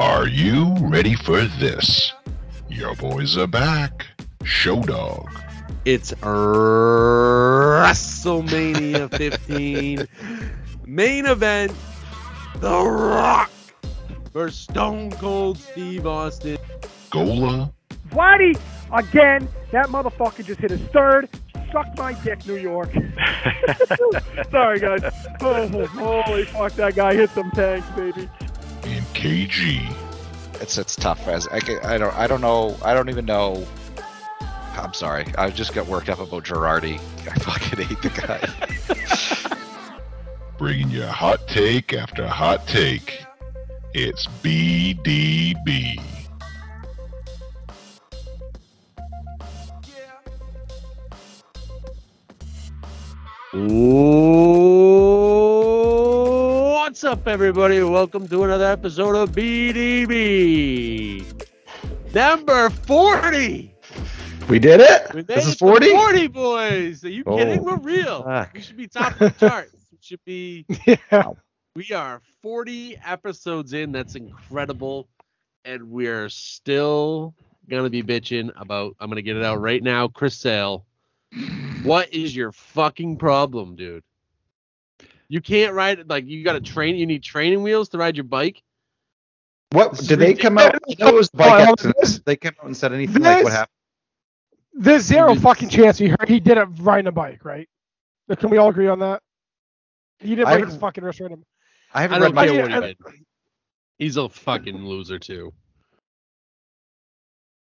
Are you ready for this? Your boys are back. Show Dog. It's WrestleMania 15 main event. The Rock versus Stone Cold Steve Austin. Gola. Vladdy, again, that motherfucker just hit his third. Suck my dick, New York. Sorry, guys. Oh, holy fuck, that guy hit some tanks, baby. And KG. It's it's tough as I, ca- I don't I don't know I don't even know. I'm sorry. I just got worked up about Girardi. I fucking hate the guy. Bringing you a hot take after hot take. It's BDB. What's up, everybody? Welcome to another episode of BDB. Number 40. we did it. We This is 40. 40, boys. Are you oh. kidding? Oh, We're real. fuck. We should be top of the charts. We should be. Yeah. We are 40 episodes in. That's incredible. And we're still going to be bitching about. I'm going to get it out right now. Chris Sale. What is your fucking problem, dude? You can't ride like you got to train. You need training wheels to ride your bike. What This did they come out? ridiculous. No, it was bike Well, accidents. They came out and said anything like what happened. There's zero fucking chance he heard he did it riding a bike, right? Can we all agree on that? He didn't break his fucking wrist riding. I I haven't don't read care my. what he did. He's a fucking loser too.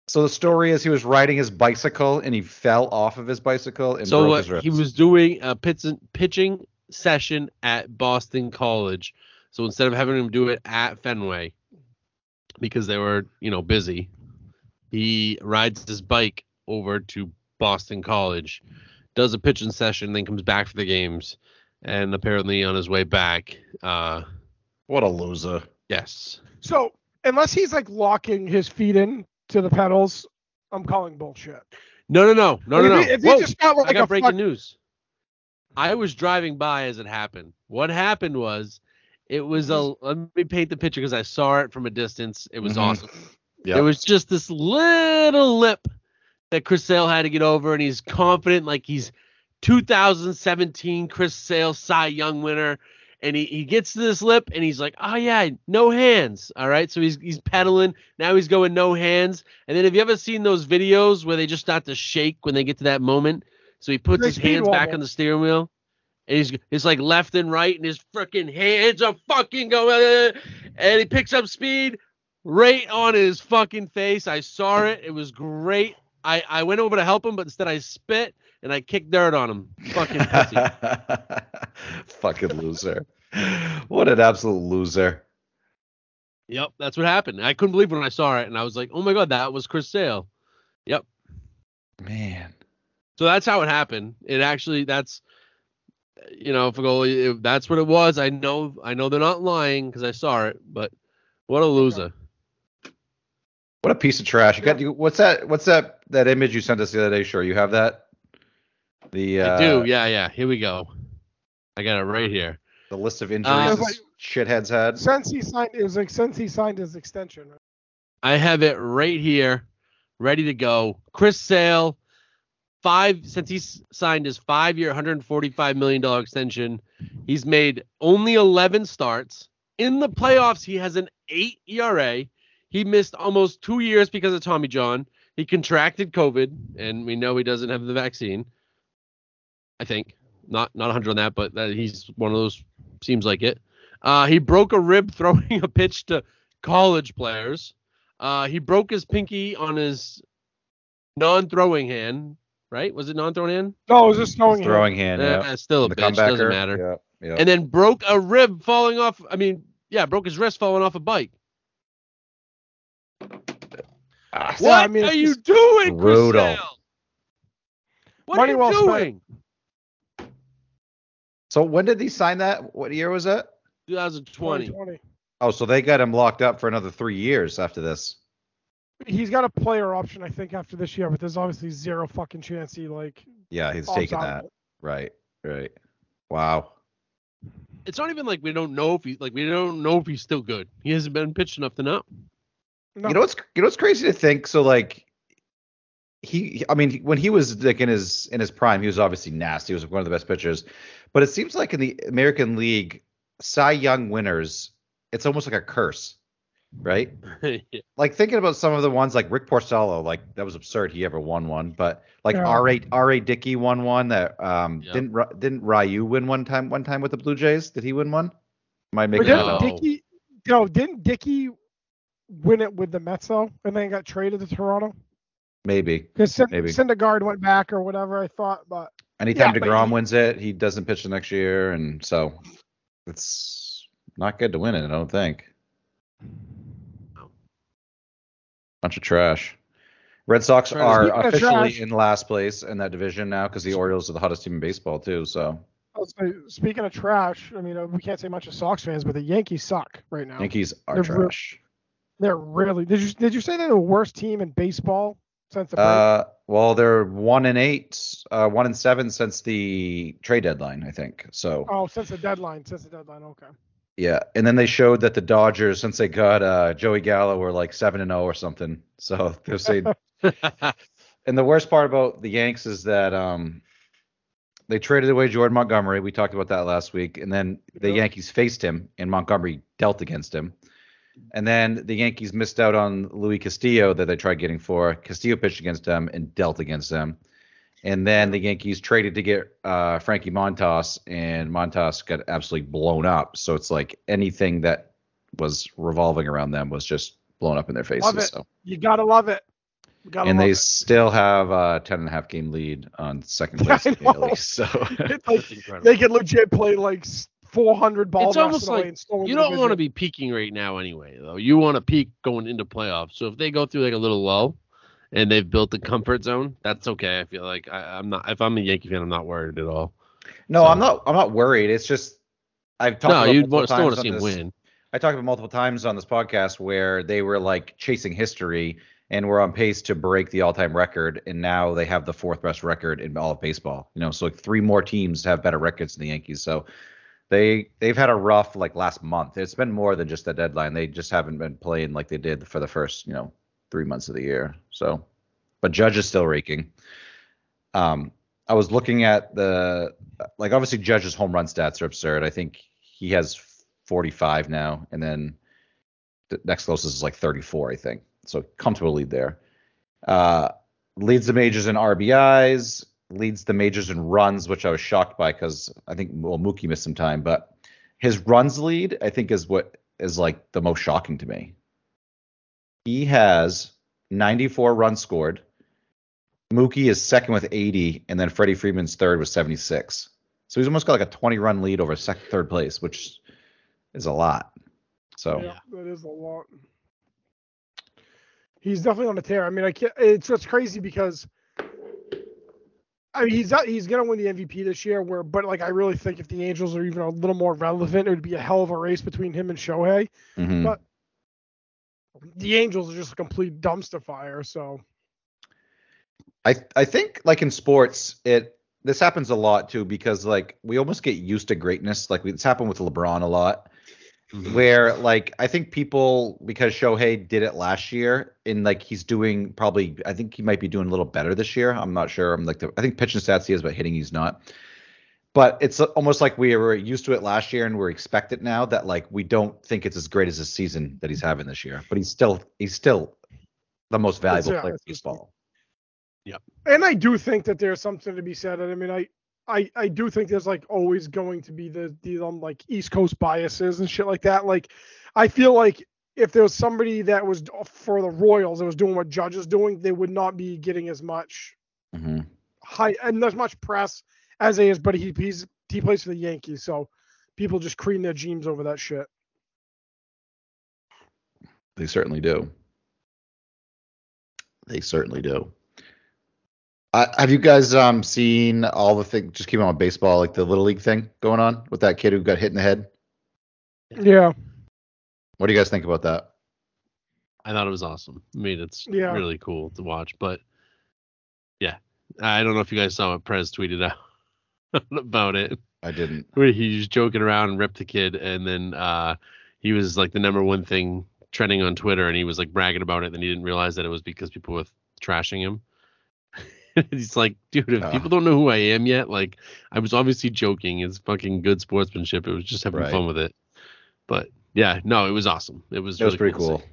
So the story is he was riding his bicycle and he fell off of his bicycle and so broke his wrist. he was doing uh, a pitching pitching session at Boston College. So instead of having him do it at Fenway because they were, you know, busy, he rides his bike over to Boston College, does a pitching session, then comes back for the games. And apparently on his way back, uh What a loser. yes. So unless he's like locking his feet in to the pedals, I'm calling bullshit. No, no, no, no, Like, no, if no. he- if he Whoa. just got like I got a breaking fuck- news. I was driving by as it happened. What happened was, it was a. Let me paint the picture because I saw it from a distance. It was Mhm. awesome. Yep. It was just this little lip that Chris Sale had to get over, and he's confident, like he's 2017 Chris Sale Cy Young winner. And he, he gets to this lip and he's like, oh yeah, no hands. All right. So he's he's pedaling. Now he's going no hands. And then have you ever seen those videos where they just start to shake when they get to that moment? So he puts his speed hands back on the steering wheel. And he's it's like left and right, and his freaking hands are fucking going. Uh, and he picks up speed right on his fucking face. I saw it. It was great. I, I went over to help him, but instead I spit and I kicked dirt on him. Fucking pussy. Fucking loser. What an absolute loser. Yep, that's what happened. I couldn't believe when I saw it, and I was like, "Oh my god, that was Chris Sale." Yep. Man. So that's how it happened. It actually, that's, you know, Fagoli, it, that's what it was. I know, I know they're not lying because I saw it, but what a loser. What a piece of trash. You got you, what's that what's that that image you sent us the other day, sure you have that? The uh I do, yeah, yeah. Here we go. I got it right here. the list of Uh, injuries this shitheads had. Since he signed, it was like since he signed his extension. Right? I have it right here, ready to go. Chris Sale, five since he's signed his five-year, 145 million dollar extension. He's made only 11 starts in the playoffs. He has an eight ERA. He missed almost two years because of Tommy John. He contracted COVID, and we know he doesn't have the vaccine. I think not not 100 on that, but that he's one of those. Seems like it. Uh, he broke a rib throwing a pitch to college players. Uh, he broke his pinky on his non-throwing hand. Right? Was it non-throwing hand? No, it was just throwing. him. Throwing hand, Eh, yeah. still a The bitch. Doesn't matter. Yeah, yeah. And then broke a rib falling off. I mean, yeah, broke his wrist falling off a bike. Ah, Yeah, what I mean, are you just doing, Chris brutal. Sale? What Money are you well spent. doing? so when did he sign that? What year was that? 2020. 2020. Oh, so they got him locked up for another three years after this. He's got a player option, I think, after this year, but there's obviously zero fucking chance he like. Yeah, he's taking that. Right, right. Wow. it's not even like we don't know if he like we don't know if he's still good. He hasn't been pitched enough to know. No. You know what's you know what's crazy to think? So like he, I mean, when he was like in his in his prime, he was obviously nasty. He was one of the best pitchers. But it seems like in the American League, Cy Young winners, it's almost like a curse, right? Yeah. Like thinking about some of the ones like Rick Porcello, like that was absurd. He ever won one, but like Yeah. R. A. R. A. Dickey won one. That um Yep. didn't Ry- didn't Ryu win one time one time with the Blue Jays? Did he win one? Am I making didn't that? No. Dickey, no, didn't Dickey win it with the Mets though, and then got traded to Toronto? Maybe. Because Maybe. Syndergaard went back or whatever. I thought, but Anytime Yeah, Degrom he- wins it, he doesn't pitch the next year, and so it's not good to win it. I don't think. Bunch of trash. Red Sox Speaking are of officially trash- in last place in that division now because the Orioles are the hottest team in baseball too. So I was gonna- speaking of trash, I mean, uh, we can't say much of Sox fans, but the Yankees suck right now. Yankees are They're trash. They're really. Did you did you say they're the worst team in baseball since the break? Uh, well, they're one and eight, uh, one and seven since the trade deadline, I think. So oh, since the deadline. Since the deadline. Okay. Yeah, and then they showed that the Dodgers, since they got uh, Joey Gallo, were like seven and zero or something. So they're saying and the worst part about the Yanks is that um they traded away Jordan Montgomery. We talked about that last week, and then the. Yankees faced him, and Montgomery dealt against him. And then the Yankees missed out on Luis Castillo that they tried getting for. Castillo pitched against them and dealt against them. And then the Yankees traded to get uh, Frankie Montas, and Montas got absolutely blown up. So it's like anything that was revolving around them was just blown up in their faces. So You gotta love it. Gotta and love they it. still have a 10 and a half game lead on second I place know. daily. So like, they could legit play like 400 balls. It's almost away like and still win you don't want to be peaking right now anyway, though. You want to peak going into playoffs. So if they go through like a little lull and they've built the comfort zone, that's okay. I feel like I, I'm not. If I'm a Yankee fan, I'm not worried at all. no, So- I'm not I'm not worried. It's just I've talked about it. No, you still want to see him this- win. I talked about multiple times on this podcast where they were like chasing history and were on pace to break the all-time record and now they have the fourth best record in all of baseball. You know, so like three more teams have better records than the Yankees. So they they've had a rough like last month. It's been more than just the deadline. They just haven't been playing like they did for the first, you know, 3 months of the year. So but Judge is still raking. Um I was looking at the like obviously Judge's home run stats are absurd. I think he has 45 now, and then the next closest is like 34, I think. So comfortable lead there. Uh, leads the majors in RBIs, leads the majors in runs, which I was shocked by because I think well Mookie missed some time, but his runs lead I think is what is like the most shocking to me. He has 94 runs scored. Mookie is second with 80, and then Freddie Freeman's third with 76. So he's almost got like a 20 run lead over second, third place, which is a lot. So Yeah, that is a lot. He's definitely on a tear. I mean, I can't. It's just crazy because. I mean, he's not, he's gonna win the MVP this year. Where, but like, I really think if the Angels are even a little more relevant, it would be a hell of a race between him and Shohei. mhm. But- The Angels are just a complete dumpster fire. So I I think like in sports, it this happens a lot too because like we almost get used to greatness. Like it's happened with LeBron a lot, mm-hmm. where like I think people because Shohei did it last year and like he's doing probably I think he might be doing a little better this year. I'm not sure. I'm like the, I think pitching stats he is, but hitting he's not. But it's almost like we were used to it last year and we're expect it now that like we don't think it's as great as the season that he's having this year. But he's still he's still the most valuable yeah, player in it's yeah and I do think that there's something to be said. And i mean, I, I, I do think there's like always going to be the the um, like East Coast biases and shit like that. Like, I feel like if there was somebody that was for the Royals that was doing what Judge is doing, they would not be getting as much hmm high and as much press as they is. But he he's he plays for the Yankees, so people just cream their jeans over that shit. They certainly do. They certainly do. Uh, have you guys um seen all the thing? Just keep on baseball, like the little league thing going on with that kid who got hit in the head. Yeah, What do you guys think about that? I thought it was awesome. I mean, it's Yeah. really cool to watch. But yeah, I don't know if you guys saw what Prez tweeted out about it. I didn't. Where he was joking around and ripped the kid, and then uh, he was like the number one thing trending on Twitter, and he was like bragging about it. And then he didn't realize that it was because people were trashing him. He's like, dude, if Oh. people don't know who I am yet, like, I was obviously joking. It's fucking good sportsmanship. It was just having Right. fun with it. But yeah, no, it was awesome. It was. It was really pretty to cool.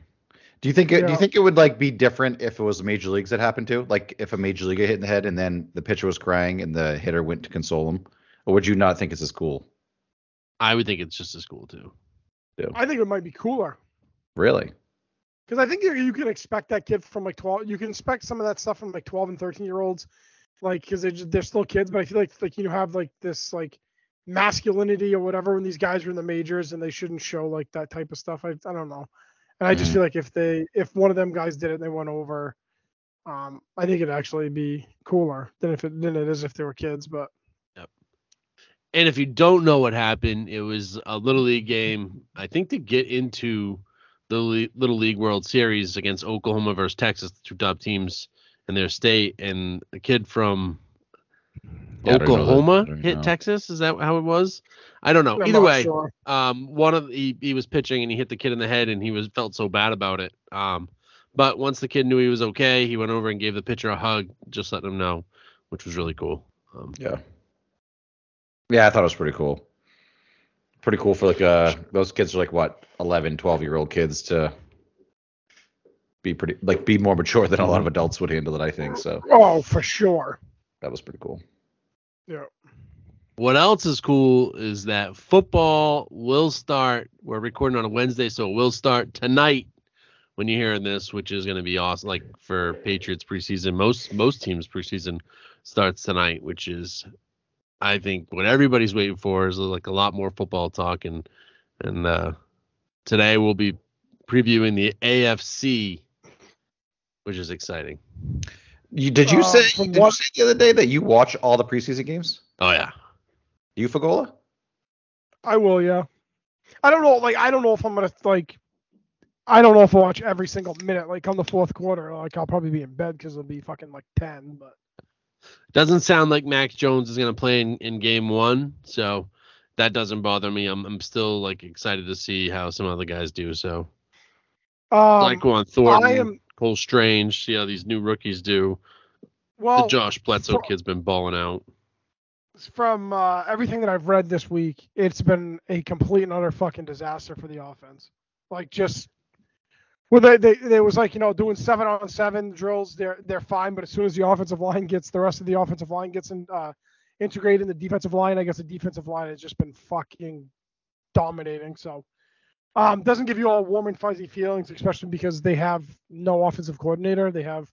See. Do you think it, do you think it would like be different if it was the major leagues that happened to? Like if a major league hit in the head and then the pitcher was crying and the hitter went to console him? Or would you not think it's as cool? I would think it's just as cool too. I think it might be cooler. Really? Because I think you, you can expect that kid from like 12. You can expect some of that stuff from like 12 and 13 year olds, like because they're, just- they're still kids. But I feel like like you have like this like masculinity or whatever when these guys are in the majors and they shouldn't show like that type of stuff. I I don't know. And I just Mhm. feel like if they if one of them guys did it and they went over, um, I think it'd actually be cooler than if it than it is if they were kids. But And if you don't know what happened, it was a little league game. I think to get into the Le- little league World Series against Oklahoma versus Texas, the two top teams in their state, and a kid from Yeah, I don't know that. Oklahoma hit know. Texas. Is that how it was? I don't know. I'm Either way, sure. um, one of he, he was pitching and he hit the kid in the head and he was felt so bad about it. Um, but once the kid knew he was okay, he went over and gave the pitcher a hug, just letting him know, which was really cool. Um, Yeah. Yeah, I thought it was pretty cool. Pretty cool for like uh those kids are like what 11, 12 year old kids to be pretty like be more mature than a lot of adults would handle it, I think. So Oh, for sure. that was pretty cool. Yeah. What else is cool is that football will start. We're recording on a Wednesday, so it will start tonight when you're hearing this, which is going to be awesome. Like for Patriots preseason, most most teams preseason starts tonight, which is, I think, what everybody's waiting for is like a lot more football talk. And and uh, today we'll be previewing the AFC, which is exciting. You did you Uh, say from did you say the other day that you watch all the preseason games? Oh yeah, You Fagola? I will, yeah. I don't know, like I don't know if I'm gonna like. I don't know if I'll watch every single minute. Like on the fourth quarter, like I'll probably be in bed because it'll be fucking like ten. But doesn't sound like Mac Jones is going to play in, in game one, so that doesn't bother me. I'm I'm still like excited to see how some other guys do. So um, like on Thornton, I am Cole Strange, see how these new rookies do. well the Josh Bledsoe for- kid's been balling out. from uh, everything that I've read this week. It's been a complete and utter fucking disaster for the offense. Like just. Well, they, they, they was like you know doing seven on seven drills. They're they're fine, but as soon as the offensive line gets the rest of the offensive line gets in, uh, integrated in the defensive line, I guess the defensive line has just been fucking dominating. So, um, doesn't give you all warm and fuzzy feelings, especially because they have no offensive coordinator. They have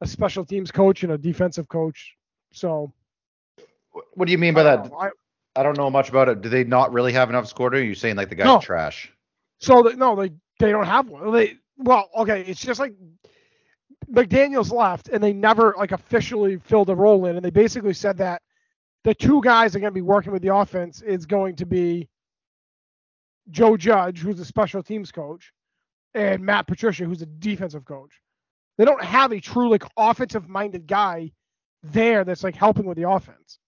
a special teams coach and a defensive coach. So, What do you mean by I that? know. I, I don't know much about it. Do they not really have enough scorer? Are you saying like the guy's No. trash? So they, no, they they don't have one. They well, okay, it's just like McDaniels left, and they never like officially filled a role in, and they basically said that the two guys are going to be working with the offense is going to be Joe Judge, who's a special teams coach, and Matt Patricia, who's a defensive coach. They don't have a true like offensive minded guy there that's like helping with the offense.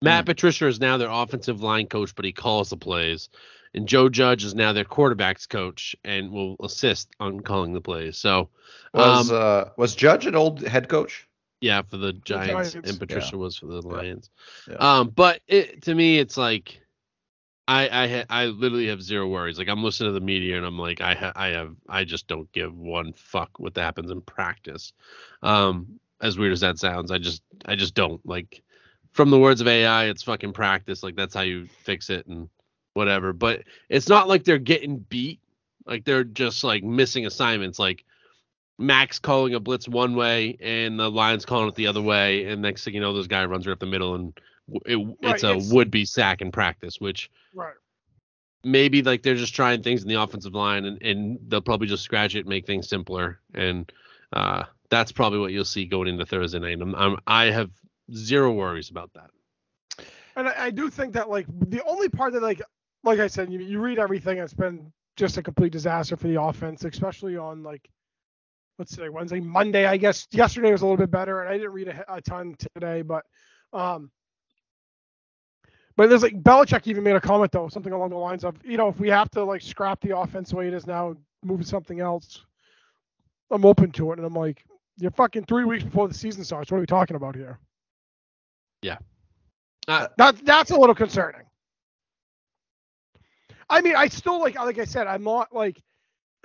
Matt Patricia is now their offensive line coach, but he calls the plays. And Joe Judge is now their quarterbacks coach and will assist on calling the plays. So, Was um, uh was Judge an old head coach? yeah, for the Giants, Giants, and Patricia was for the Lions. Yeah. Um, but it, to me, it's like I I I literally have zero worries. Like I'm listening to the media and I'm like I ha- I have I just don't give one fuck what happens in practice. Um, as weird as that sounds, I just I just don't like. From the words of AI, it's fucking practice. Like that's how you fix it and whatever. But it's not like they're getting beat. Like they're just like missing assignments. Like Mac calling a blitz one way and the Lions calling it the other way, and next thing you know, this guy runs right up the middle and it, it's a it's- would-be sack in practice, which Right. maybe like they're just trying things in the offensive line and, and they'll probably just scratch it and make things simpler and uh, that's probably what you'll see going into Thursday night. I'm, I'm I have zero worries about that. And I, I do think that like the only part that like like I said, you, you read everything, it's been just a complete disaster for the offense, especially on like let's say Wednesday, Monday. I guess yesterday was a little bit better, and I didn't read a, a ton today, but um, But there's like Belichick even made a comment though, something along the lines of, you know, if we have to like scrap the offense the way it is now, move to something else, I'm open to it. And I'm like, you're fucking three weeks before the season starts. What are we talking about here? Yeah. Uh, that that's a little concerning. I mean, I still like, like I said, I'm not like,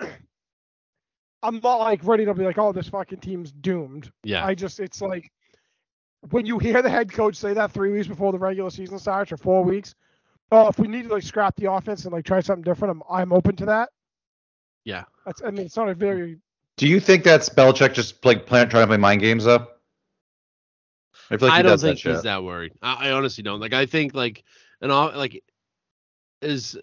I'm not like ready to be like, oh, this fucking team's doomed. Yeah. I just, it's like when you hear the head coach say that three weeks before the regular season starts or four weeks, oh, if we need to like scrap the offense and like try something different, I'm I'm open to that. Yeah. That's, I mean, it's not a very. Do you think that's Belichick just like playing, trying to play mind games though? I feel like I don't think that he's that worried. I, I honestly don't. Like I think like an all like is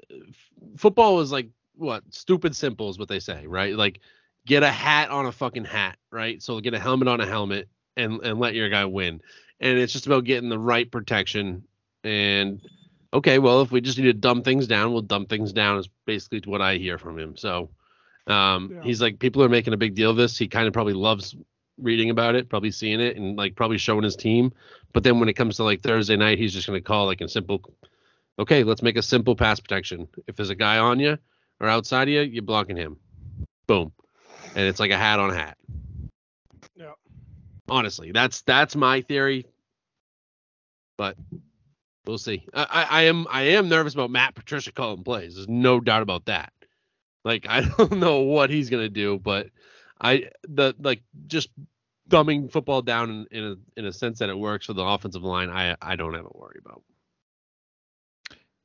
football is like what stupid simple is what they say, right? Like get a hat on a fucking hat, right? So get a helmet on a helmet and and let your guy win. And it's just about getting the right protection. And okay, well if we just need to dumb things down, we'll dumb things down. Is basically what I hear from him. So um, Yeah. he's like people are making a big deal of this. He kind of probably loves reading about it, probably seeing it, and like probably showing his team. But then when it comes to like Thursday night, he's just gonna call like a simple, okay, let's make a simple pass protection. If there's a guy on you or outside of you, you're blocking him. Boom, and it's like a hat on hat. Yeah. Honestly, that's that's my theory. But we'll see. I, I, I am I am nervous about Matt Patricia calling plays. There's no doubt about that. Like I don't know what he's gonna do, but I the like just dumbing football down in, in a in a sense that it works for the offensive line. I I don't have to worry about.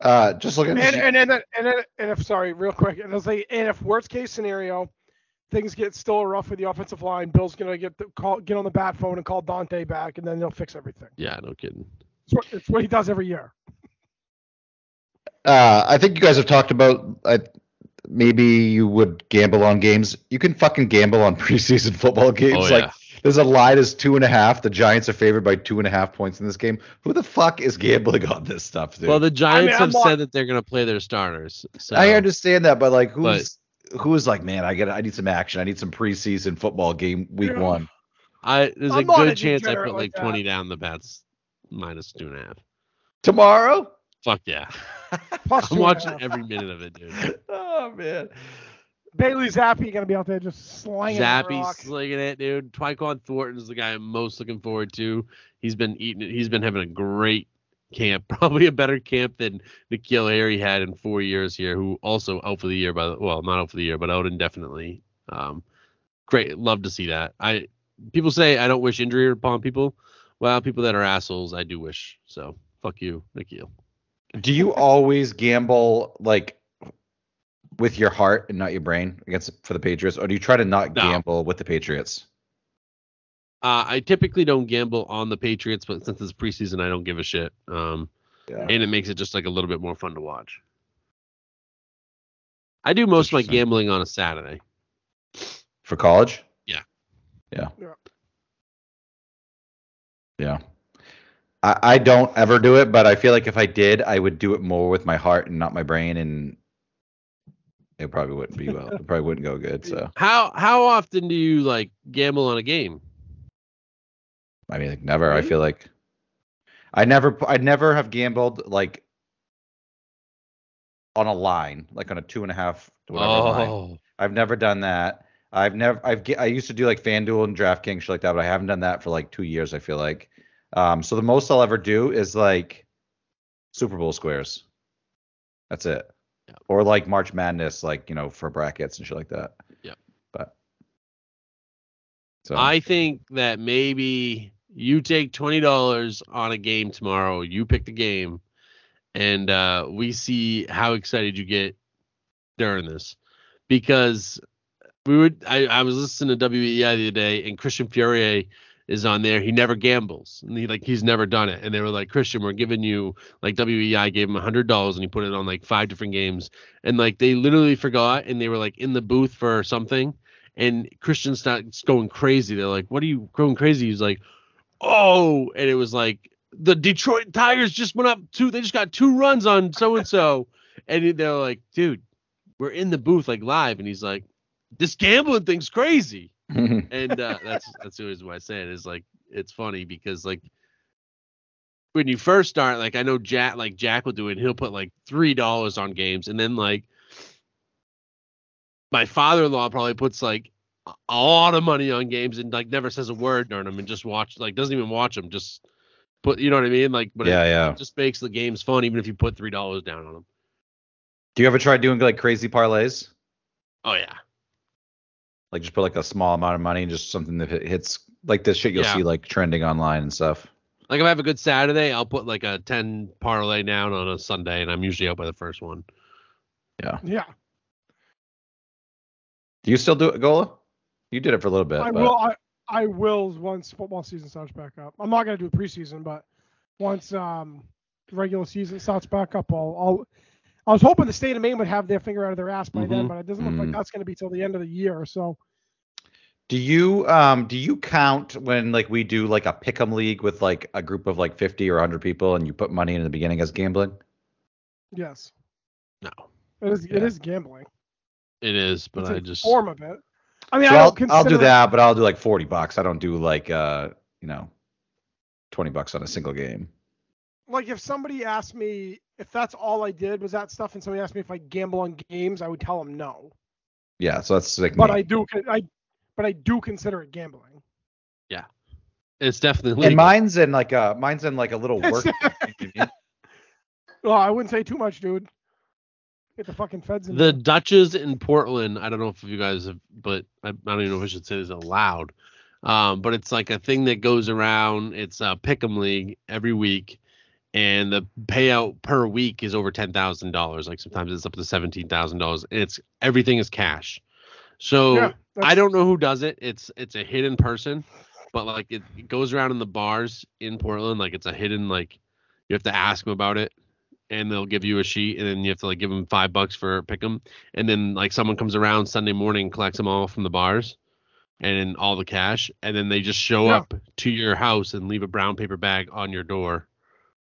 Uh, just looking And at and and then, and, and if sorry, real quick, and it's like, and if worst case scenario, things get still rough with the offensive line, Bill's gonna get the call, get on the bat phone and call Dante back, and then they'll fix everything. Yeah, no kidding. It's what, it's what he does every year. uh, I think you guys have talked about uh, maybe you would gamble on games. You can fucking gamble on preseason football games. Oh, like there's a line is two and a half. The Giants are favored by two and a half points in this game. Who the fuck is gambling on this stuff, dude? Well, the Giants I'm have not- said that they're gonna play their starters. So I understand that, but like who's who's like, man, I get I need some action. I need some preseason football game week Yeah. one. I there's a I'm a good chance I put like like 20 down the bets minus two and a half. Tomorrow? Fuck yeah. I'm two and a watching every minute of it, dude. oh man. Bailey Zappe gonna be out there just slanging that Zappe slinging it, dude. Tyquan Thornton is the guy I'm most looking forward to. He's been eating it. He's been having a great camp, probably a better camp than N'Keal Harry had in four years here, who also out for the year by the well, not out for the year, but out indefinitely. Um, great, love to see that. I people say I don't wish injury upon people. Well, people that are assholes, I do wish. So fuck you, N'Keal. Do you always gamble like with your heart and not your brain against for the Patriots, or do you try to not No. gamble with the Patriots? Uh, I typically don't gamble on the Patriots, but since it's preseason, I don't give a shit. Um, Yeah. and it makes it just like a little bit more fun to watch. I do most of my gambling on a Saturday. For college? Yeah. Yeah. Yeah. Yeah. I, I don't ever do it, but I feel like if I did, I would do it more with my heart and not my brain, and it probably wouldn't be well. It probably wouldn't go good. So How how often do you like gamble on a game? I mean, like, never. I feel like I never, I never have gambled like on a line, like on a two and a half, whatever line. Oh, I've never done that. I've never. I've. I used to do like FanDuel and DraftKings shit like that, but I haven't done that for like two years. I feel like. Um. So the most I'll ever do is like Super Bowl squares. That's it. Yeah. Or like March Madness, like you know, for brackets and shit like that. Yeah. But. So. I think that maybe you take twenty dollars on a game tomorrow. You pick the game, and uh, we see how excited you get during this, because we would. I, I was listening to WEEI the other day, and Christian Fauria is on there. He never gambles, and he like he's never done it. And they were like, Christian, we're giving you like WEEI gave him a hundred dollars, and he put it on like five different games, and like they literally forgot, and they were like in the booth for something and Christian starts going crazy. They're like, "What are you going crazy?" He's like, "Oh!" And it was like the Detroit Tigers just went up two. They just got two runs on so and so, and they're like, "Dude, we're in the booth like live," and he's like, "This gambling thing's crazy." And uh, that's that's always why I say it is like it's funny because like when you first start, like I know Jack, like Jack will do it. He'll put like three dollars on games, and then like my father-in-law probably puts like a lot of money on games and like never says a word during them and just watch like doesn't even watch them. Just put, you know what I mean? Like, but yeah, it, yeah. it just makes the games fun, even if you put three dollars down on them. Do you ever try doing like crazy parlays? Oh yeah, Like just put like a small amount of money and just something that hits like this shit you'll Yeah. see like trending online and stuff. like if I have a good Saturday, I'll put like a ten parlay down on a Sunday, and I'm usually out by the first one. Yeah. Yeah. Do you still do it, Gola? You did it for a little bit. I but- will. I, I will once football season starts back up. I'm not gonna do preseason, but once um regular season starts back up, I'll. I'll I was hoping the state of Maine would have their finger out of their ass by then, Mhm. but it doesn't look like Mhm. that's gonna be till the end of the year. So Do you um do you count when like we do like a pick'em league with like a group of like 50 or 100 people and you put money in the beginning as gambling? yes, No, it is. It Yeah. is gambling. it is, but it's I a just form of it. I mean, So I I'll, don't I'll do that, but I'll do like 40 bucks. I don't do like uh you know 20 bucks on a single game. like if somebody asked me if that's all I did was that stuff, and somebody asked me if I gamble on games, I would tell them no. Yeah, so that's like But me. I do. I but I do consider it gambling. Yeah, it's definitely and mine's in like a mine's in like a little work. Well, I wouldn't say too much, dude. Get the fucking feds in The there. Duchess in Portland, I don't know if you guys have, but I, I don't even know if I should say this aloud. Um, but it's like a thing that goes around. It's a pick'em league every week, and the payout per week is over ten thousand dollars. Like sometimes it's up to seventeen thousand dollars. It's everything is cash. So Yeah, I don't know who does it. It's it's a hidden person, but like it, it goes around in the bars in Portland. Like it's a hidden like you have to ask them about it, and they'll give you a sheet, and then you have to like give them five bucks for pick them and then like someone comes around Sunday morning collects them all from the bars, and then all the cash, and then they just show Yeah. up to your house and leave a brown paper bag on your door.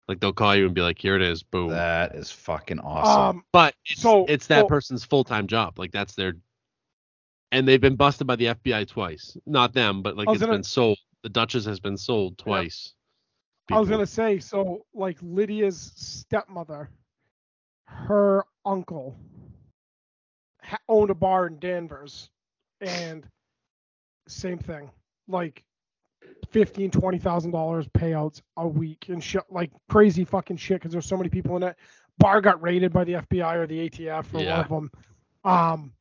Like they'll call you and be like, "Here it is, boom." That is fucking awesome. Um, But it's, So- it's that so- person's full time job. Like that's their, and they've been busted by the FBI twice. Not them, but like I it's gonna- been sold. The Duchess has been sold twice. I was gonna say, so like Lydia's stepmother, her uncle ha- owned a bar in Danvers, and same thing, like fifteen, twenty thousand dollars payouts a week and shit, like crazy fucking shit, because there's so many people in it. Bar got raided by the FBI or the ATF or one of them. Um,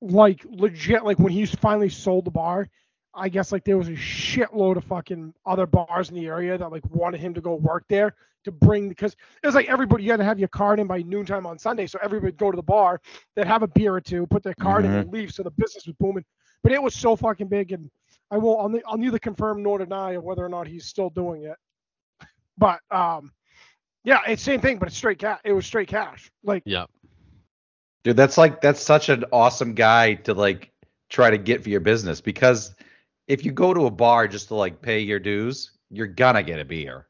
like legit, like when he finally sold the bar, I guess like there was a shitload of fucking other bars in the area that like wanted him to go work there to bring because it was like everybody you had to have your card in by noontime on Sunday, so everybody would go to the bar, they'd have a beer or two, put their card in and leave, so the business was booming. But it was so fucking big, and I won't. I'll, ne- I'll neither confirm nor deny of whether or not he's still doing it. But um, yeah, it's same thing, but it's straight cash. It was straight cash. Like yeah. Dude, that's like that's such an awesome guy to like try to get for your business because if you go to a bar just to like pay your dues, you're gonna get a beer.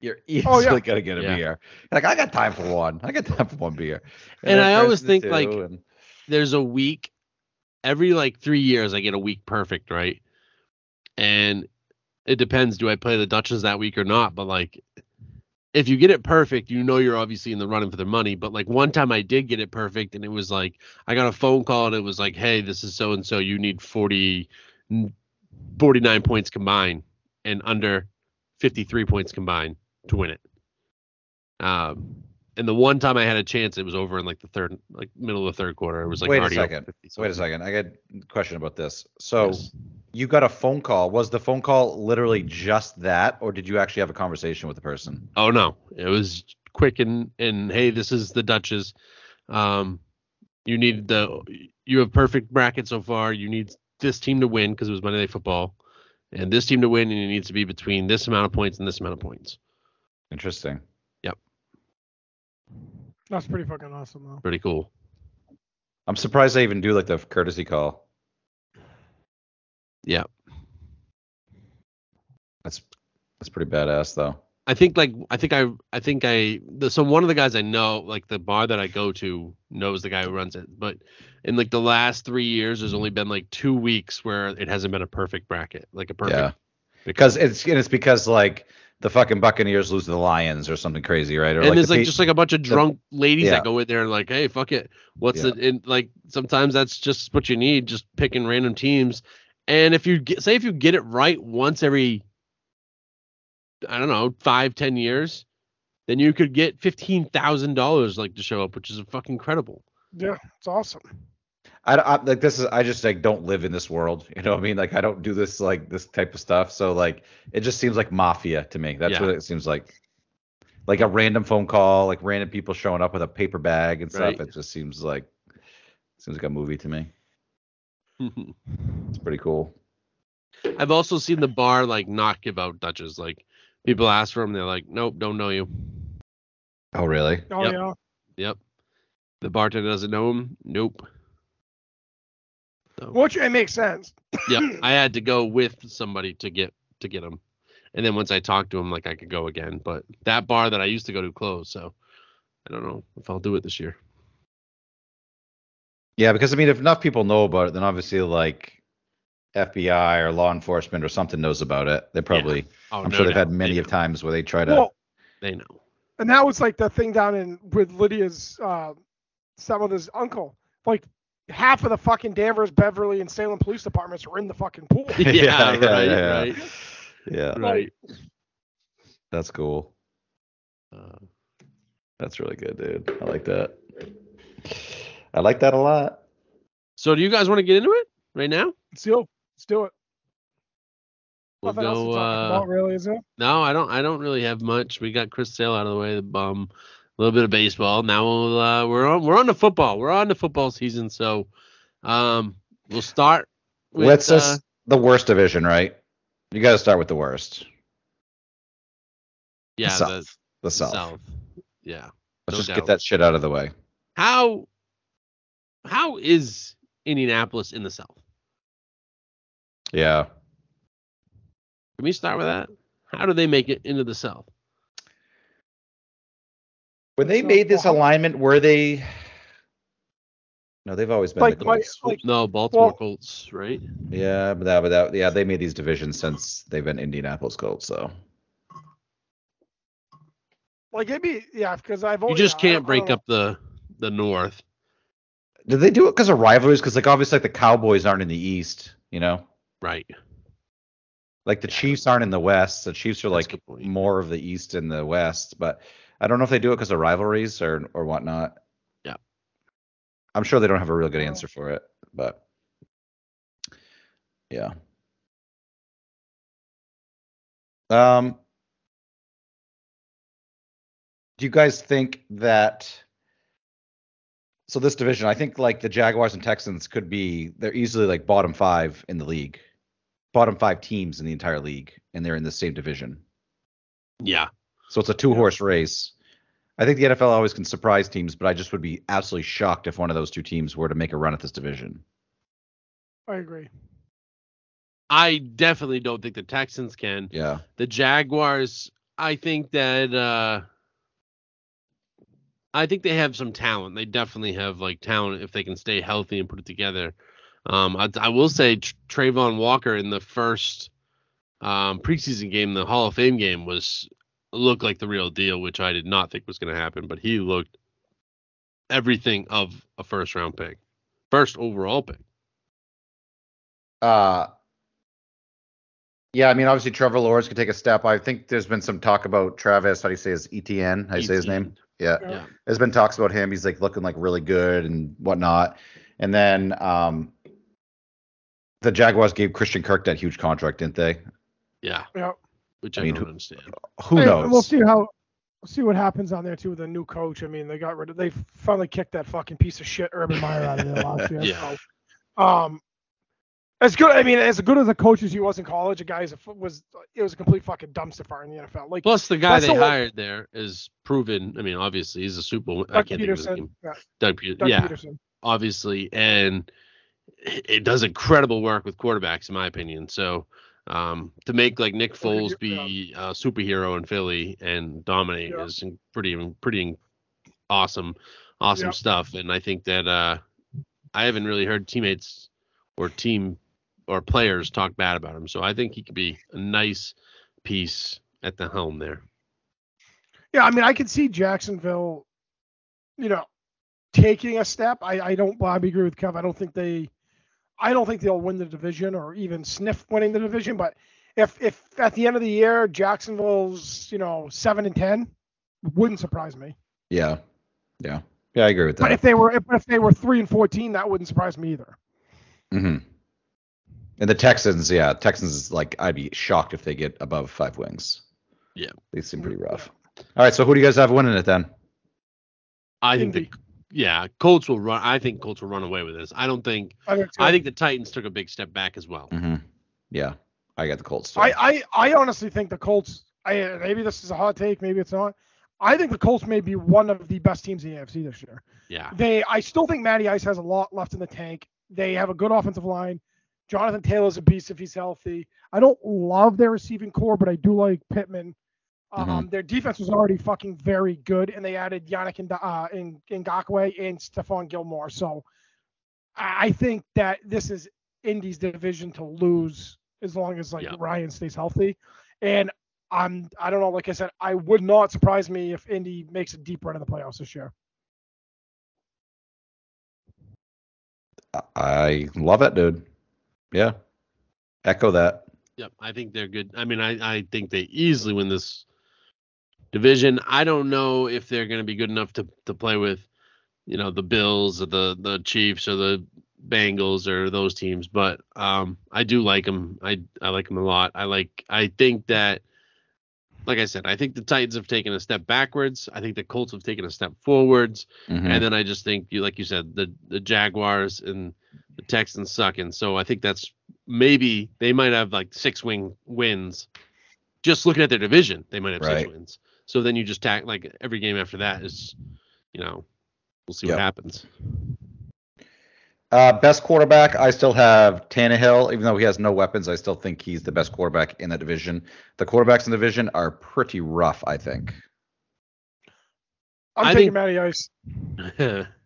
You're easily Oh, yeah. gonna get a Yeah. beer. Like I got time for one. I got time for one beer. And that I always think, like, and- There's a week every like three years I get a week perfect, right? And it depends. Do I play the Duchess that week or not? But like, if you get it perfect, you know you're obviously in the running for the money. But like one time I did get it perfect, and it was like I got a phone call and it was like, "Hey, this is so and so. You need 40, 49 points combined and under 53 points combined to win it." Um, and the one time I had a chance, it was over in like the third, like middle of the third quarter. It was like Wait a second. 50 So wait a second. I got a question about this. So Yes. you got a phone call. Was the phone call literally just that, or did you actually have a conversation with the person? Oh no, it was quick and and hey, this is the Duchess. Um, you need the you have perfect bracket so far. You need this team to win because it was Monday Night Football, and this team to win, and it needs to be between this amount of points and this amount of points. Interesting. Yep. That's pretty fucking awesome though. Pretty cool. I'm surprised they even do like the courtesy call. Yeah, That's that's pretty badass though. I think like I think I I think I the, so one of the guys I know like the bar that I go to knows the guy who runs it, but in like the last three years, there's only been like two weeks where it hasn't been a perfect bracket, like a perfect. Yeah. Because it's and it's because like the fucking Buccaneers lose to the Lions or something crazy, right? Or and there's the like Pa- just like a bunch of drunk ladies yeah. that go in there and like, hey, fuck it, what's Yeah. it? And like sometimes that's just what you need, just picking random teams. And if you get, say if you get it right once every, I don't know, five ten years, then you could get fifteen thousand dollars like to show up, which is fucking incredible. Yeah, it's awesome. I, I like this is I just like don't live in this world. You know what I mean? Like I don't do this like this type of stuff. So like it just seems like mafia to me. That's Yeah. what it seems like. Like a random phone call, like random people showing up with a paper bag and stuff. Right. It just seems like seems like a movie to me. It's pretty cool. I've also seen the bar like not give out Dutches. Like people ask for them, they're like, nope, don't know you. Oh really? Oh Yep. yeah. Yep. The bartender doesn't know him. Nope. So, Which it makes sense. yep. I had to go with somebody to get to get him, and then once I talked to him, like I could go again. But that bar that I used to go to closed, so I don't know if I'll do it this year. Yeah, because I mean, if enough people know about it, then obviously like FBI or law enforcement or something knows about it. They probably, Oh, I'm no sure they've doubt. had many they of know. times where they try to. Well, They know. and that was like the thing down in with Lydia's uh stepmother's uncle. Like half of the fucking Danvers, Beverly, and Salem police departments were in the fucking pool. Yeah, Yeah, right, yeah, yeah. right, yeah, right. that's cool. Uh, That's really good, dude. I like that. I like that a lot. so do you guys want to get into it right now? Let's do, let's do it. We'll Nothing go. Uh, really, is there? No, I don't. I don't really have much. We got Chris Sale out of the way. The bum. A little bit of baseball. Now we'll, uh, we're on. We're on the football. We're on the football season. So, um, we'll start. With, Let's uh, just the worst division, right? You got to start with the worst. yeah, the the, South. The the South. South. Yeah. Let's no just doubt. get that shit out of the way. How how is Indianapolis in the South? Yeah. Can we start with that? How do they make it into the South? When they So, made this well, alignment, were they? No, they've always been Like, the Colts. like, No, Baltimore Well- Colts, right? Yeah, but that, but that, yeah, they made these divisions since they've been Indianapolis Colts. So like maybe, yeah, because I've You just can't I break don't up the the North. did they do it because of rivalries? Because like obviously like the Cowboys aren't in the East, you know. Right. Like the Yeah. Chiefs aren't in the West. The Chiefs are That's like more of the East and the West, but I don't know if they do it because of rivalries or or whatnot. Yeah. I'm sure they don't have a real good answer for it, but yeah. Um, do you guys think that? So this division, I think like the Jaguars and Texans could be they're easily like bottom five in the league, bottom five teams in the entire league, and they're in the same division. Yeah. So it's a two horse race. I think the NFL always can surprise teams, but I just would be absolutely shocked if one of those two teams were to make a run at this division. I agree. I definitely don't think the Texans can. Yeah. The Jaguars, I think that uh I think they have some talent. They definitely have like talent if they can stay healthy and put it together. Um, I, I will say Tr- Travon Walker in the first um, preseason game, the Hall of Fame game, was looked like the real deal, which I did not think was going to happen. But he looked everything of a first round pick, first overall pick. Uh yeah, I mean obviously Trevor Lawrence could take a step. I think there's been some talk about Travis, how do you say his Etienne? How do you say his name? Yeah. Yeah. Yeah. There's been talks about him. He's like looking like really good and whatnot. And then um the Jaguars gave Christian Kirk that huge contract, didn't they? Yeah. Yeah. Which I I, mean, don't who- understand. Who Hey, knows? We'll see how we'll see what happens on there too with the new coach. I mean, they got rid of they finally kicked that fucking piece of shit Urban Meyer out of there last year. Yeah. So, um, as good. I mean, as good as a coach as he was in college, a guy is a, was it was a complete fucking dumpster fire in the NFL. Like Plus, the guy they the one- hired there is proven. I mean, obviously, he's a Super. I Doug can't think of his Pederson. name. Yeah, Doug, Pe- Doug yeah, Pederson. obviously, and it does incredible work with quarterbacks, in my opinion. So, um, to make like Nick Foles be a superhero in Philly and dominate Yeah. is pretty, pretty awesome, awesome Yeah. stuff. And I think that uh, I haven't really heard teammates or team or players talk bad about him. So I think he could be a nice piece at the helm there. Yeah, I mean, I can see Jacksonville, you know, taking a step. I, I don't. I agree with Kev. I don't think they, I don't think they'll win the division or even sniff winning the division. But if if at the end of the year Jacksonville's, you know, seven and ten, wouldn't surprise me. Yeah. Yeah. Yeah, I agree with that. But if they were, if, if they were three and fourteen, that wouldn't surprise me either. hmm And the Texans, yeah, Texans is like I'd be shocked if they get above five wings. Yeah. They seem pretty rough. All right, so who do you guys have winning it then? I think the Indy. Yeah, Colts will run. I think Colts will run away with this. I don't think. I think, I think the Titans took a big step back as well. hmm Yeah, I got the Colts. too. I, I, I honestly think the Colts. I maybe this is a hot take, maybe it's not. I think the Colts may be one of the best teams in the AFC this year. Yeah. They, I still think Matty Ice has a lot left in the tank. They have a good offensive line. Jonathan Taylor's a beast if he's healthy. I don't love their receiving core, but I do like Pittman. Um, Their defense was already fucking very good, and they added Yannick and uh, in Ngakoue and Stephon Gilmore. So I I think that this is Indy's division to lose as long as like Yeah. Ryan stays healthy. And I'm I don't know, like I said, I would not surprise me if Indy makes a deep run in the playoffs this year. I love it, dude. Yeah, echo that. Yep. I think they're good. I mean, I, I think they easily win this division. I don't know if they're going to be good enough to, to play with, you know, the Bills or the, the Chiefs or the Bengals or those teams, but um, I do like them. I, I like them a lot. I like, I think that, like I said, I think the Titans have taken a step backwards. I think the Colts have taken a step forwards. Mhm. And then I just think you like you said, the the Jaguars and the Texans suck. And so I think that's maybe they might have like six wing wins. Just looking at their division, they might have Right. six wins. So then you just tack like every game after that is, you know, we'll see Yep. what happens. Uh, best quarterback, I still have Tannehill. Even though he has no weapons, I still think he's the best quarterback in the division. The quarterbacks in the division are pretty rough, I think. I'm I taking think- Matty Ice.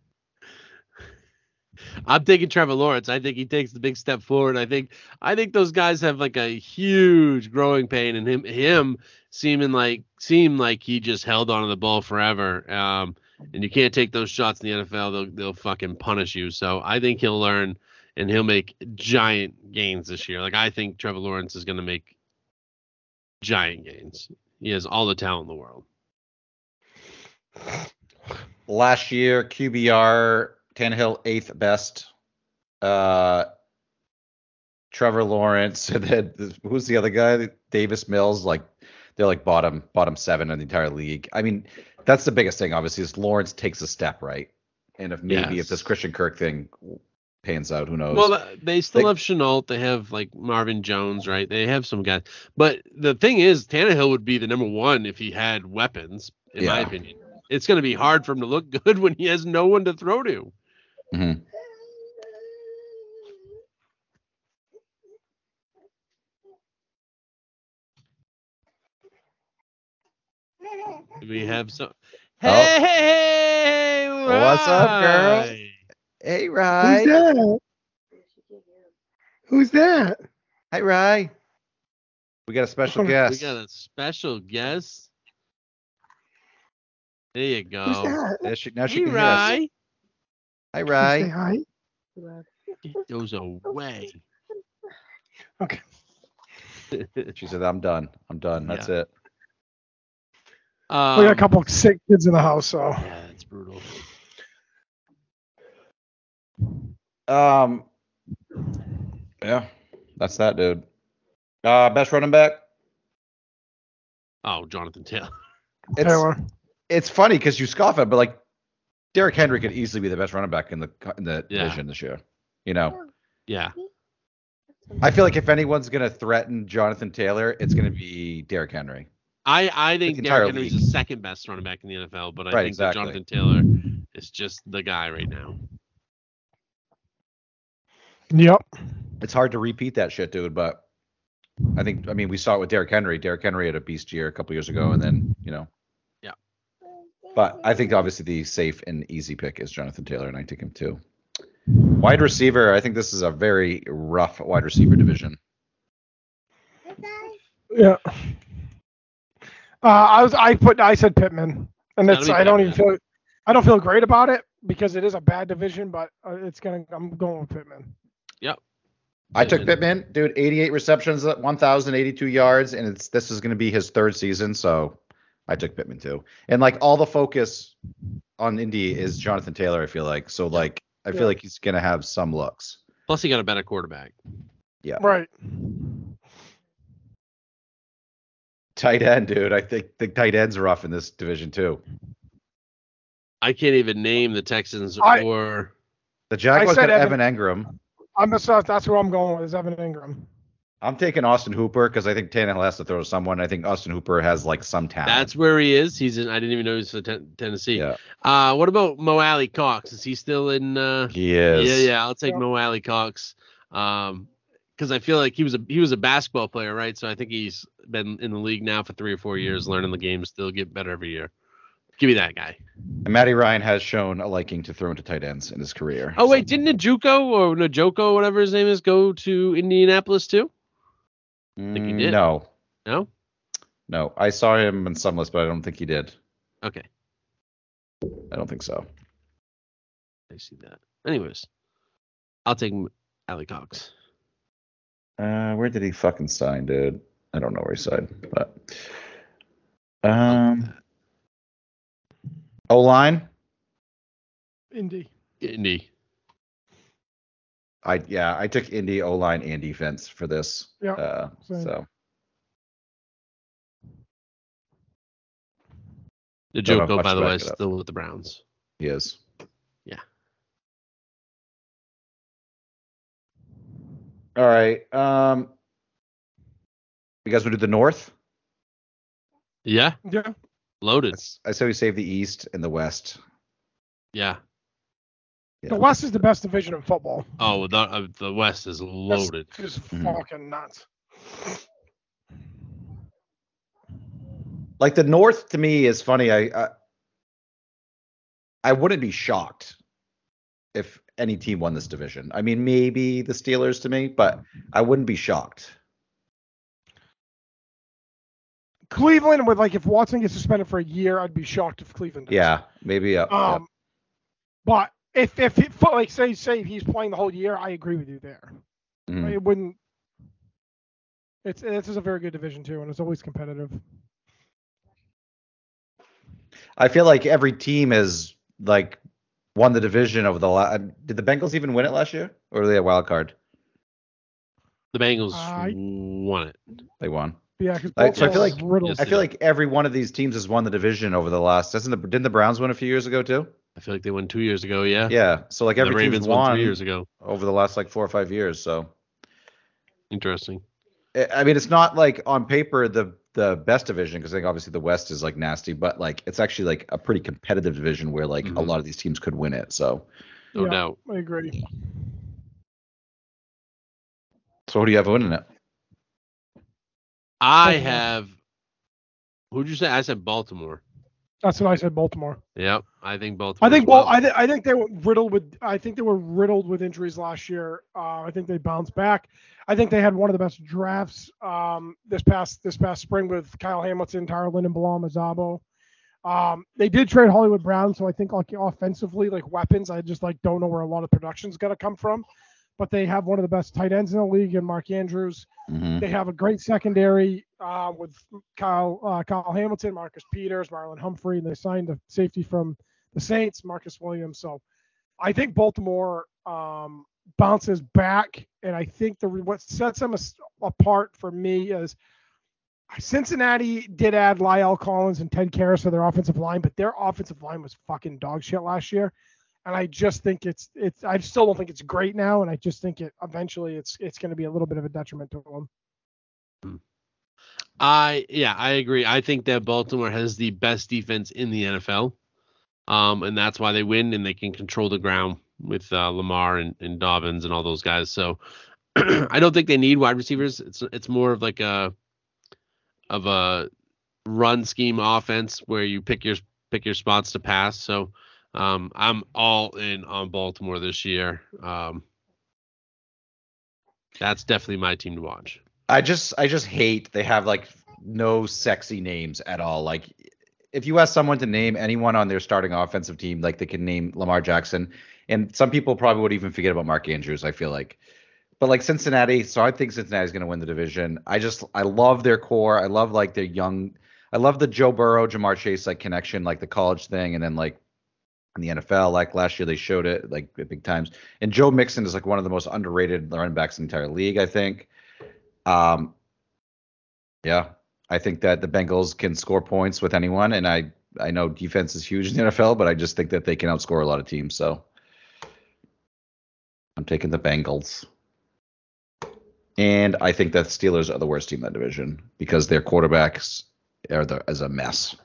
I'm taking Trevor Lawrence. I think he takes the big step forward. I think I think those guys have like a huge growing pain, and him him seeming like seem like he just held onto the ball forever. Um, and you can't take those shots in the NFL; they'll they'll fucking punish you. So I think he'll learn, and he'll make giant gains this year. Like I think Trevor Lawrence is going to make giant gains. He has all the talent in the world. Last year, QBR, Tannehill eighth best. Uh, Trevor Lawrence, and then who's the other guy? Davis Mills, like they're like bottom bottom seven in the entire league. I mean, that's the biggest thing. Obviously, is Lawrence takes a step right, and if maybe Yes. if this Christian Kirk thing pans out, who knows? Well, they still They- have Shenault. They have like Marvin Jones, right? They have some guys. But the thing is, Tannehill would be the number one if he had weapons, in my opinion. It's going to be hard for him to look good when he has no one to throw to. Mhm. We have some. Oh. Hey, What's up, girl? Hey, Rye. Who's that? Who's that? Hi, Rye. We got a special We We got a special guest. There you Who's go. that? There she, now she Hey, can hear us. Rye. Hi, Say Rye. hi. Get those away. Okay. She said, "I'm done. I'm done. That's it." Um, we got a couple of sick kids in the house, so Yeah, it's brutal. Um, yeah, that's that, dude. Uh, best running back. Oh, Jonathan Taylor. It's Taylor. it's funny because you scoff at, it, but like Derrick Henry could easily be the best running back in the co- in the Yeah. division this year. You know, Yeah. I feel like if anyone's gonna threaten Jonathan Taylor, it's gonna be Derrick Henry. I, I think the entire Derrick Henry's the second best running back in the NFL, but I Right, think that exactly. Jonathan Taylor is just the guy right now. Yep. It's hard to repeat that shit, dude. But I think I mean we saw it with Derrick Henry. Derrick Henry had a beast year a couple years ago, and then you know. Yeah. But I think obviously the safe and easy pick is Jonathan Taylor, and I take him too. Wide receiver, I think this is a very rough wide receiver division. Yeah. Uh, I was I put I said Pittman, and Gotta it's I don't even feel I don't feel great about it because it is a bad division, but uh, it's gonna I'm going with Pittman. Yep. I took And- Pittman, dude. 88 receptions, 1,082 yards, and it's this is going to be his third season, so I took Pittman too. And like all the focus on Indy is Jonathan Taylor. I feel like so like I feel like he's going to have some looks. Plus, he got a better quarterback. Yeah. Right. Tight end, dude. I think the tight ends are off in this division too. I can't even name the Texans I- or The Jaguars said got Evan- Evan Engram. I'm just, that's who I'm going with is Evan Engram. I'm taking Austin Hooper because I think Tannehill has to throw to someone. I think Austin Hooper has like some talent. that's where he is. He's in. I didn't even know he was in ten- Tennessee. yeah, Uh, what about Mo Alie-Cox? Is he still in? Uh, he is. Yeah, yeah. I'll take Yeah. Mo Alie-Cox. Um, because I feel like he was a he was a basketball player, right? So I think he's been in the league now for three or four years, learning the game. Still get better every year. Give me that guy. And Matty Ryan has shown a liking to throw into tight ends in his career. Oh so- wait, didn't Najuko or Najoko, whatever his name is, go to Indianapolis too? Think he Mm, did. No, No. no. I saw him in some list, but I don't think he did. Okay, I don't think so. I see that. Anyways, I'll take Alie-Cox. Uh, where did he fucking sign, dude? I don't know where he signed, but um, O line. Indy. Indy. I yeah, I took Indy O line and defense for this. Yeah, Uh, so Don't have by the way, is still with the Browns. he is. Yeah. All right. Um, you guys want to do the North? Yeah, Yeah. loaded. I say we save the East and the West. Yeah. Yeah. The West is the best division in football. Oh, the uh, the West is That's loaded. Just Mhm. fucking nuts. Like the North to me is funny. I, I I wouldn't be shocked if any team won this division. I mean, maybe the Steelers to me, but I wouldn't be shocked. Cleveland with like if Watson gets suspended for a year, I'd be shocked if Cleveland. does. Yeah, maybe. Yeah. Um, but if if he, for- like say say he's playing the whole year, I agree with you there. Mhm. It wouldn't. It's this is a very good division too, and it's always competitive. I feel like every team has like won the division over the last. Did the Bengals even win it last year, or were they a wild card? The Bengals I- won it. They won. Yeah, because I- so I feel like- riddled. Yes, I feel did. like every one of these teams has won the division over the last. Doesn't the didn't the Browns win a few years ago too? I feel like they won two years ago. Yeah. Yeah. So like every team's Ravens won won three years ago. over the last like four or five years. So Interesting. I I mean, it's not like on paper the the best division because I think obviously the West is like nasty, but like it's actually like a pretty competitive division where like a Mhm. lot of these teams could win it. So No Yeah. doubt. I agree. so who do you have winning it? I have. Who'd you say? I said Baltimore. That's what I said. Baltimore. Yep. I think Baltimore. I think well. I, th- I think they were riddled with I think they were riddled with injuries last year. Uh, I think they bounced back. I think they had one of the best drafts um, this past this past spring with Kyle Hamilton, Tyler Linderbaum, Ojabo. Um, they did trade Hollywood Brown, so I think like offensively, like weapons, I just like don't know where a lot of production's gonna come from. But they have one of the best tight ends in the league in Mark Andrews. Mhm. They have a great secondary uh, with Kyle uh, Kyle Hamilton, Marcus Peters, Marlon Humphrey, and they signed the safety from the Saints, Marcus Williams. So I think Baltimore um, bounces back, and I think the what sets them apart for me is Cincinnati did add La'el Collins and Ted Karras to their offensive line, but their offensive line was fucking dog shit last year. And I just think it's it's I still don't think it's great now, and I just think it eventually it's it's going to be a little bit of a detriment to them. I yeah, I agree. I think that Baltimore has the best defense in the NFL, um, and that's why they win and they can control the ground with uh, Lamar and, and Dobbins and all those guys. So I don't think they need wide receivers. It's it's more of like a of a run scheme offense where you pick your pick your spots to pass. So um, I'm all in on Baltimore this year. Um, that's definitely my team to watch. I just I just hate they have like no sexy names at all. Like if you ask someone to name anyone on their starting offensive team, like they can name Lamar Jackson, and some people probably would even forget about Mark Andrews. I feel like, but like Cincinnati, so I think Cincinnati's going to win the division. I just I love their core. I love like their young. I love the Joe Burrow, Ja'Marr Chase like connection, like the college thing, and then like in the NFL. Like last year, they showed it like big times. And Joe Mixon is like one of the most underrated running backs in the entire league. I think. Um, yeah, I think that the Bengals can score points with anyone, and I I know defense is huge in the NFL, but I just think that they can outscore a lot of teams. So I'm taking the Bengals. And I think that Steelers are the worst team in that division because their quarterbacks are the as a mess.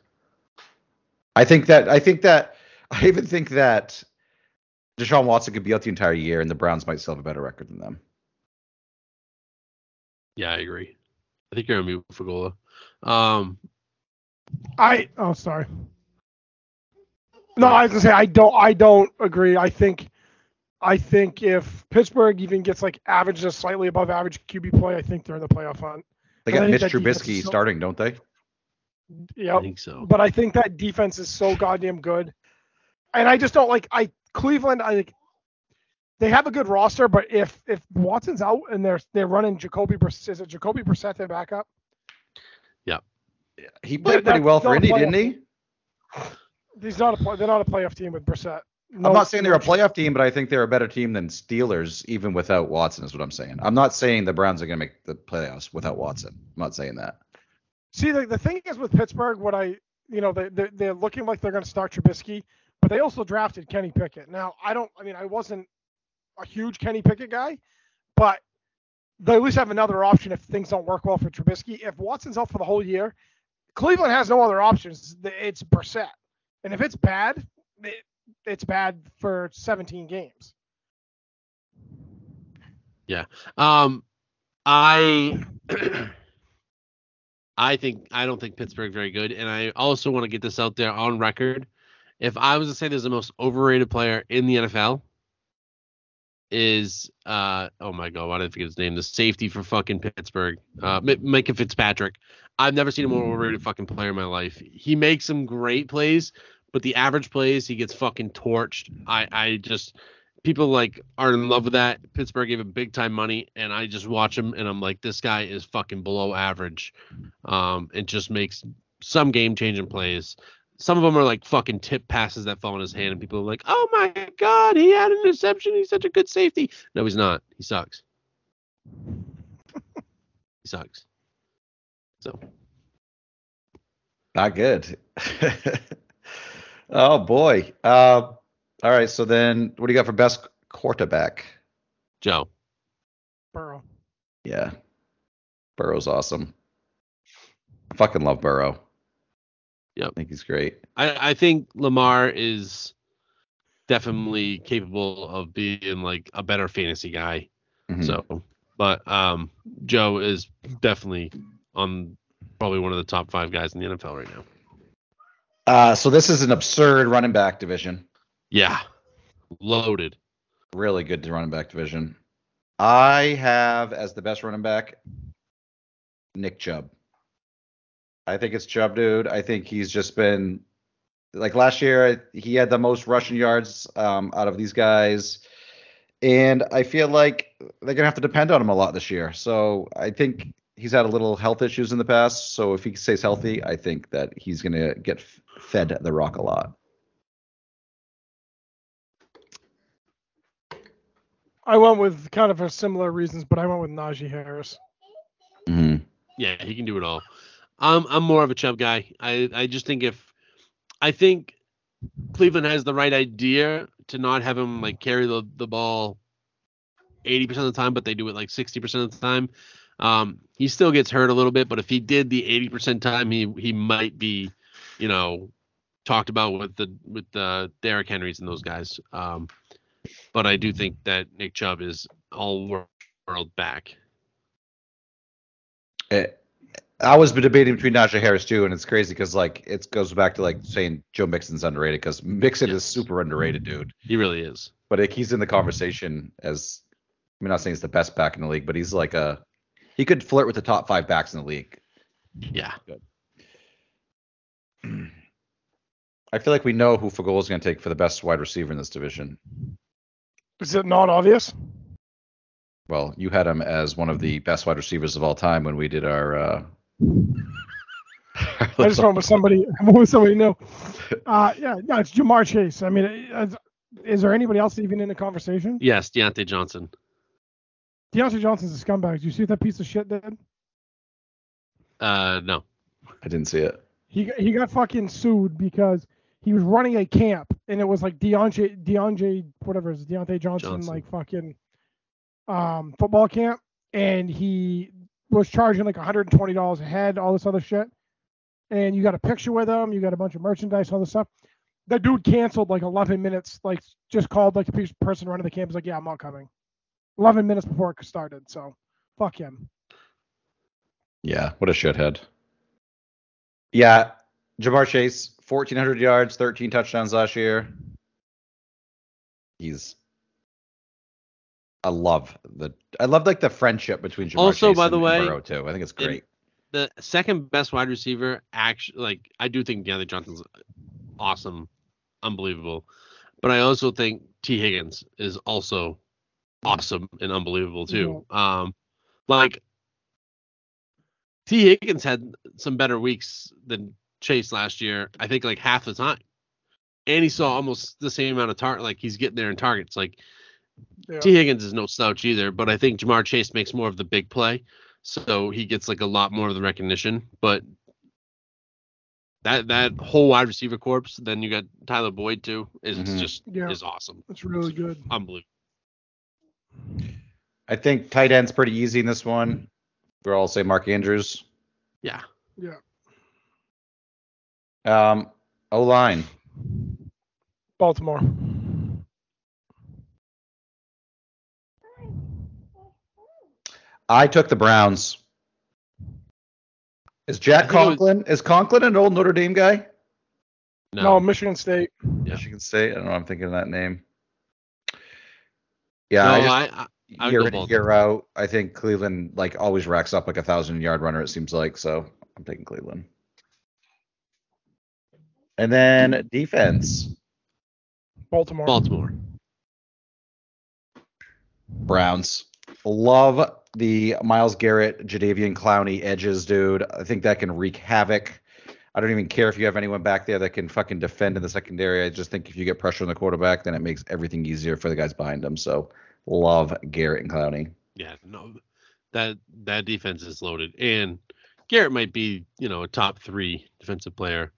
I think that I think that I even think that Deshaun Watson could be out the entire year, and the Browns might still have a better record than them. Yeah, I agree. I think you're on mute for Gola. Um, I oh sorry. No, I was gonna say I don't I don't agree. I think I think if Pittsburgh even gets like average to slightly above average QB play, I think they're in the playoff hunt. They I got think Mitch that defense Trubisky is so- starting, don't they? Yeah, I think so. But I think that defense is so goddamn good, and I just don't like I Cleveland. I like they have a good roster, but if if Watson's out and they're they're running Jacoby Brissett, is it Jacoby Brissett their backup? Yeah, he But played pretty well for Indy, didn't he? He's not a they're not a playoff team with Brissett. No, I'm not saying they're a playoff team, but I think they're a better team than Steelers, even without Watson, is what I'm saying. I'm not saying the Browns are going to make the playoffs without Watson. I'm not saying that. See, the, the thing is with Pittsburgh, what I, you know, they, they're, they're looking like they're going to start Trubisky, but they also drafted Kenny Pickett. Now, I don't, I mean, I wasn't a huge Kenny Pickett guy, but they at least have another option if things don't work well for Trubisky. If Watson's out for the whole year, Cleveland has no other options. It's Brissett. And if it's bad, it, it's bad for 17 games. Yeah. Um, I I think I don't think Pittsburgh's very good, and I also want to get this out there on record. If I was to say there's the most overrated player in the NFL, is uh oh my god, why did I forget his name? The safety for fucking Pittsburgh, uh, Minkah Fitzpatrick. I've never seen a more overrated fucking player in my life. He makes some great plays, but the average plays he gets fucking torched. I I just people like are in love with that. Pittsburgh gave him big time money, and I just watch him and I'm like, this guy is fucking below average. Um, and just makes some game changing plays. Some of them are like fucking tip passes that fall in his hand, and people are like, "Oh my god, he had an interception. He's such a good safety." No, he's not. He sucks. he sucks. So Not good. oh boy. Uh, all right. So then, what do you got for best quarterback? Joe, Burrow. Yeah, Burrow's awesome. I fucking love Burrow. Yep. I think he's great. I I think Lamar is definitely capable of being like a better fantasy guy. Mhm. So, but um, Joe is definitely on probably one of the top five guys in the NFL right now. Uh, so this is an absurd running back division. Yeah, loaded. Really good to running back division. I have as the best running back Nick Chubb. I think it's Chubb, dude. I think he's just been like last year. He had the most rushing yards um, out of these guys, and I feel like they're gonna have to depend on him a lot this year. So I think he's had a little health issues in the past. So if he stays healthy, I think that he's gonna get fed the rock a lot. I went with kind of for similar reasons, but I went with Najee Harris. Mm-hmm. Yeah, he can do it all. I'm I'm more of a Chubb guy. I I just think if I think Cleveland has the right idea to not have him like carry the the ball 80% of the time, but they do it like 60% of the time. Um, he still gets hurt a little bit, but if he did the 80% time, he he might be, you know, talked about with the with the Derrick Henrys and those guys. Um, but I do think that Nick Chubb is all world back. Eh, I was debating between Najee Harris too, and it's crazy because like it goes back to like saying Joe Mixon's underrated because Mixon is super underrated, dude. He really is. But like, he's in the conversation as I'm not saying he's the best back in the league, but he's like a he could flirt with the top five backs in the league. Yeah. I feel like we know who Fagol is going to take for the best wide receiver in this division. Is it not obvious? Well, you had him as one of the best wide receivers of all time when we did our. Uh... I just went with somebody. I went with somebody new. Uh, yeah, no, it's Ja'Marr Chase. I mean, is, is there anybody else even in the conversation? Yes, Diontae Johnson. Diontae Johnson's a scumbag. Did you see what that piece of shit did? Uh, no. I didn't see it. He got- he got fucking sued because he was running a camp and it was like Diontae Diontae whatever it is Diontae Johnson, Johnson. like fucking um football camp and he was charging like $120 a head, all this other shit. And you got a picture with him, you got a bunch of merchandise, all this stuff. That dude canceled like 11 minutes, like just called like the person running the camp was like, yeah, I'm not coming. 11 minutes before it started, so fuck him. Yeah, what a shithead. Yeah, Ja'Marr Chase, 1,400 yards, 13 touchdowns last year. He's. I love the. I love like the friendship between Ja'Marr Also, Chase by and, the and way, Burrow too. I think it's in- great. The second best wide receiver, actually, like I do think Diontae Johnson's awesome, unbelievable, but I also think Tee Higgins is also awesome and unbelievable too. Um, like Tee Higgins had some better weeks than Chase last year. I think like half the time, and he saw almost the same amount of target. Like he's getting there in targets. Like Yeah. Tee Higgins is no slouch either, but I think Ja'Marr Chase makes more of the big play, so he gets like a lot more of the recognition. But that that whole wide receiver corps, then you got Tyler Boyd too, is Mhm. just Yeah. is awesome, It's really good. unbelievable. I think tight end's pretty easy in this one. We'll all say Mark Andrews. Yeah, Yeah. Um, O line. Baltimore. I took the Browns. Is Jack I think it was- Conklin? Is Conklin an old Notre Dame guy? no, No, Michigan State. Yeah. Michigan State. I don't know. I'm thinking of that name. Yeah, no, I just, I, I, I year in and year out, I think Cleveland like always racks up like a thousand yard runner. It seems like so. I'm taking Cleveland. And then defense, Baltimore. Baltimore. Browns. Love the Myles Garrett, Jadeveon Clowney edges, dude. I think that can wreak havoc. I don't even care if you have anyone back there that can fucking defend in the secondary. I just think if you get pressure on the quarterback, then it makes everything easier for the guys behind them. So love Garrett and Clowney. Yeah, no, that that defense is loaded, and Garrett might be you know a top three defensive player.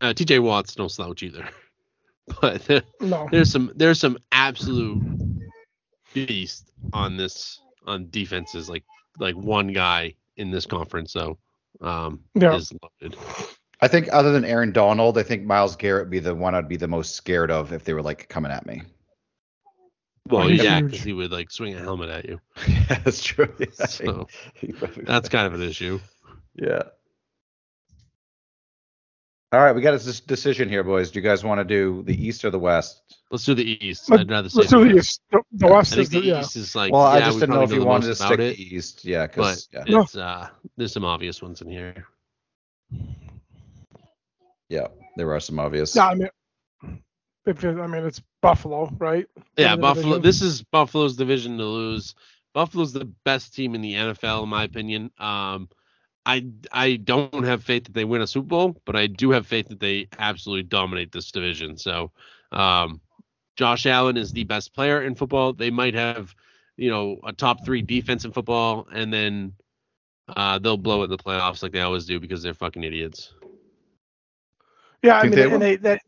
Uh, T.J. Watt's no slouch either, but No. there's some there's some absolute beast on this on defenses like like one guy in this conference so um Yeah. is loaded. I think other than Aaron Donald, I think Myles Garrett would be the one I'd be the most scared of if they were like coming at me. Well, he's yeah, because he would like swing a helmet at you. yeah, that's true. Yeah, So he probably that's kind of an issue. yeah. All right, we got a decision here, boys. Do you guys want to do the East or the West? Let's do the East. Let- I'd rather say Let's do the the East. The, the I West think is the the, yeah. East is like well, I just we didn't know if you the wanted to most stick it, the East. Yeah, because yeah. No. it's uh there's some obvious ones in here. yeah, there are some obvious. Yeah, I mean, if it, I mean it's Buffalo, right? Yeah, Buffalo. division. This is Buffalo's division to lose. Buffalo's the best team in the NFL, in my opinion. Um, I I don't have faith that they win a Super Bowl, but I do have faith that they absolutely dominate this division. So, um, Josh Allen is the best player in football. They might have, you know, a top three defense in football, and then uh, they'll blow it in the playoffs like they always do because they're fucking idiots. Yeah, I Think mean, they and will? they that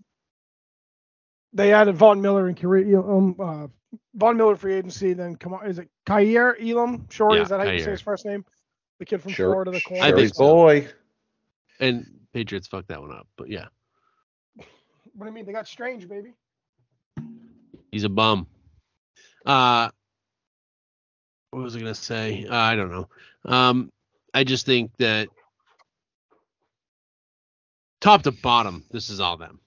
they added Von Miller and career um uh Von Miller free agency. Then come on, is it Kaiir Elam? Sure, Yeah, is that how you say his first name? The kid from Sure, Florida, the corner. I think so. boy. And Patriots fucked that one up, but yeah, What do you mean? They got Strange, baby. He's a bum. Uh what was I gonna say? Uh, I don't know. Um I just think that top to bottom, this is all them.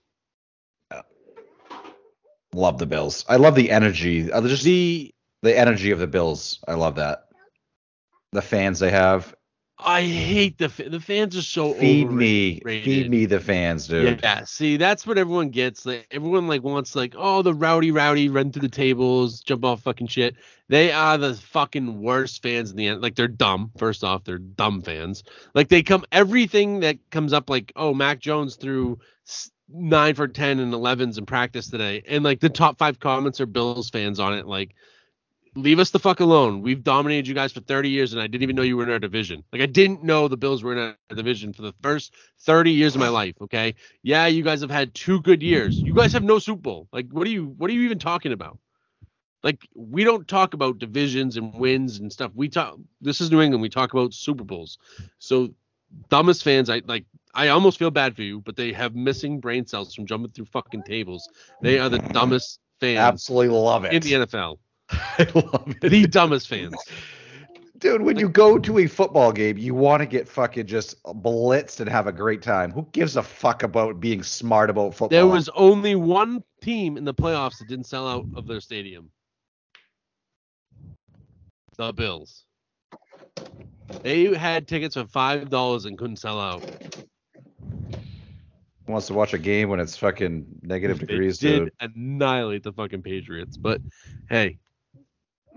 Love the Bills. I love the energy. Just The the energy of the Bills. I love that. The fans they have. I hate the the fans are so Feed me, feed me the fans, dude. Yeah, see, that's what everyone gets. Like everyone like wants like, oh, the rowdy, rowdy, run through the tables, jump off fucking shit. They are the fucking worst fans in the end. Like they're dumb. First off, they're dumb fans. Like they come everything that comes up like, oh, Mac Jones threw nine for ten and 11s in practice today, and like the top five comments are Bills fans on it. Like, leave us the fuck alone. We've dominated you guys for 30 years, and I didn't even know you were in our division. Like I didn't know the Bills were in our division for the first 30 years of my life. Okay, yeah, you guys have had two good years. You guys have no Super Bowl. Like, what are you? What are you even talking about? Like, we don't talk about divisions and wins and stuff. We talk. This is New England. We talk about Super Bowls. So, dumbest fans, I like. I almost feel bad for you, but they have missing brain cells from jumping through fucking tables. They are the dumbest fans Absolutely love it. in the NFL. I love it. The dumbest fans. Dude, when you go to a football game, you want to get fucking just blitzed and have a great time. Who gives a fuck about being smart about football? There was only one team in the playoffs that didn't sell out of their stadium. The Bills. They had tickets for five dollars and couldn't sell out. Who wants to watch a game when it's fucking negative They degrees, did dude. annihilate the fucking Patriots, but hey,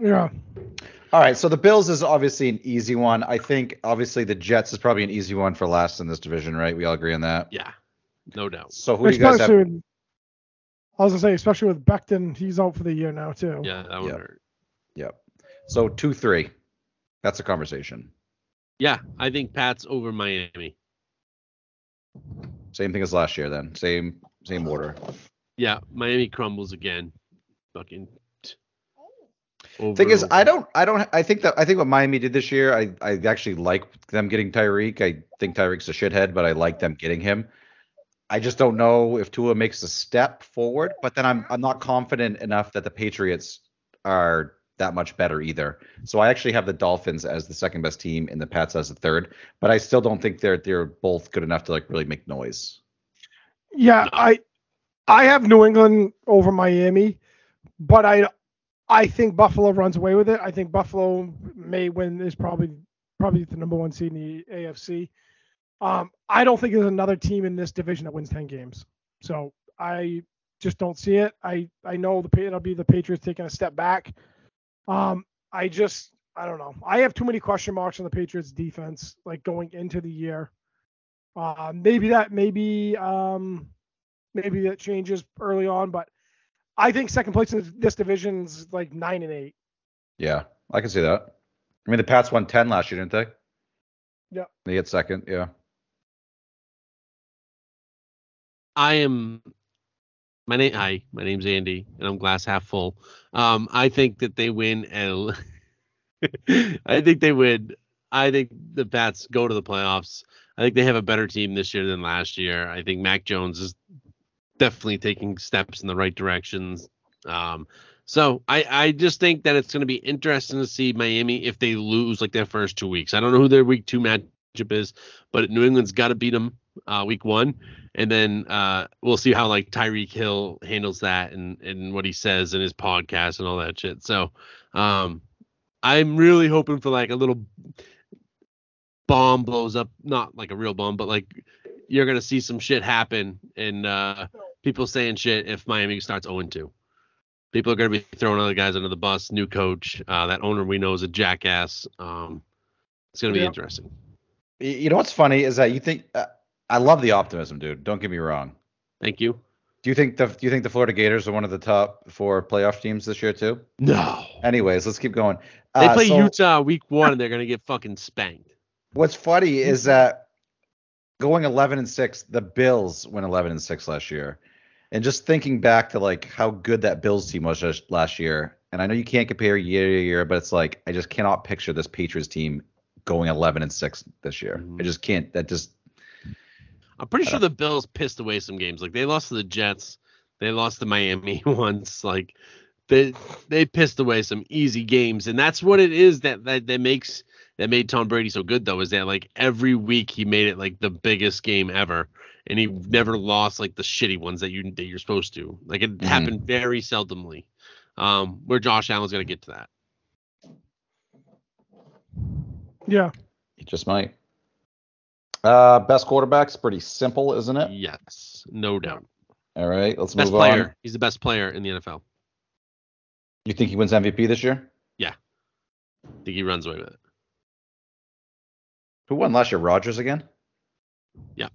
Yeah. All right, so the Bills is obviously an easy one. I think obviously the Jets is probably an easy one for last in this division, right? We all agree on that. yeah, no doubt. So who do you guys have? with, I was gonna say, especially with Becton, he's out for the year now too. Yeah, that would Yep. hurt. Yep. So two, three. That's a conversation. Yeah, I think Pat's over Miami. Same thing as last year, then. Same same order. Yeah, Miami crumbles again. Fucking. T- Over, Thing is, over. I don't, I don't, I think that I think what Miami did this year, I, I actually like them getting Tyreek. I think Tyreek's a shithead, but I like them getting him. I just don't know if Tua makes a step forward, but then I'm, I'm not confident enough that the Patriots are that much better either. So I actually have the Dolphins as the second best team and the Pats as the third, but I still don't think they're they're both good enough to like really make noise. Yeah, I I have New England over Miami, but I I think Buffalo runs away with it. I think Buffalo may win is probably probably the number one seed in the AFC. Um, I don't think there's another team in this division that wins ten games. So I just don't see it. I I know the it'll be the Patriots taking a step back. Um, I just I don't know. I have too many question marks on the Patriots defense, like going into the year. Uh, maybe that maybe um, maybe that changes early on, but I think second place in this division's like nine and eight. Yeah, I can see that. I mean, the Pats won 10 last year, didn't they? Yeah. They get second, yeah. I am my name hi, my name's Andy and I'm glass half full. Um I think that they win and I think they win. I think the Pats go to the playoffs. I think they have a better team this year than last year. I think Mac Jones is definitely taking steps in the right directions. Um so I, I just think that it's going to be interesting to see Miami if they lose like their first two weeks. I don't know who their week two matchup is, but New England's got to beat them uh, week one, and then uh, we'll see how like Tyreek Hill handles that and and what he says in his podcast and all that shit. So, um, I'm really hoping for like a little bomb blows up, not like a real bomb, but like you're gonna see some shit happen and uh, people saying shit if Miami starts 0 2. People are gonna be throwing other guys under the bus. New coach, uh, that owner we know is a jackass. Um, it's gonna be Yeah. interesting. You know what's funny is that you think uh, I love the optimism, dude. Don't get me wrong. Thank you. Do you think the Do you think the Florida Gators are one of the top four playoff teams this year too? No. Anyways, let's keep going. They Uh, play so Utah week one and they're gonna get fucking spanked. What's funny is that going 11 and six, the Bills went 11 and six last year, and just thinking back to like how good that Bills team was just last year. And I know you can't compare year to year, but it's like I just cannot picture this Patriots team going 11 and six this year. Mhm. I just can't. That just I'm pretty sure the Bills pissed away some games. Like they lost to the Jets, they lost to Miami once. Like they they pissed away some easy games, and that's what it is that that, that makes that made Tom Brady so good though is that like every week he made it like the biggest game ever, and he never lost like the shitty ones that you that you're supposed to. Like it Mhm. happened very seldomly. Um, where Josh Allen's gonna get to that. Yeah. He just might. Uh, best quarterbacks, pretty simple, isn't it? Yes, no doubt. All right, let's Best move player. on. He's the best player in the NFL. You think he wins MVP this year? Yeah. I think he runs away with it. Who won last year? Rodgers again? Yeah.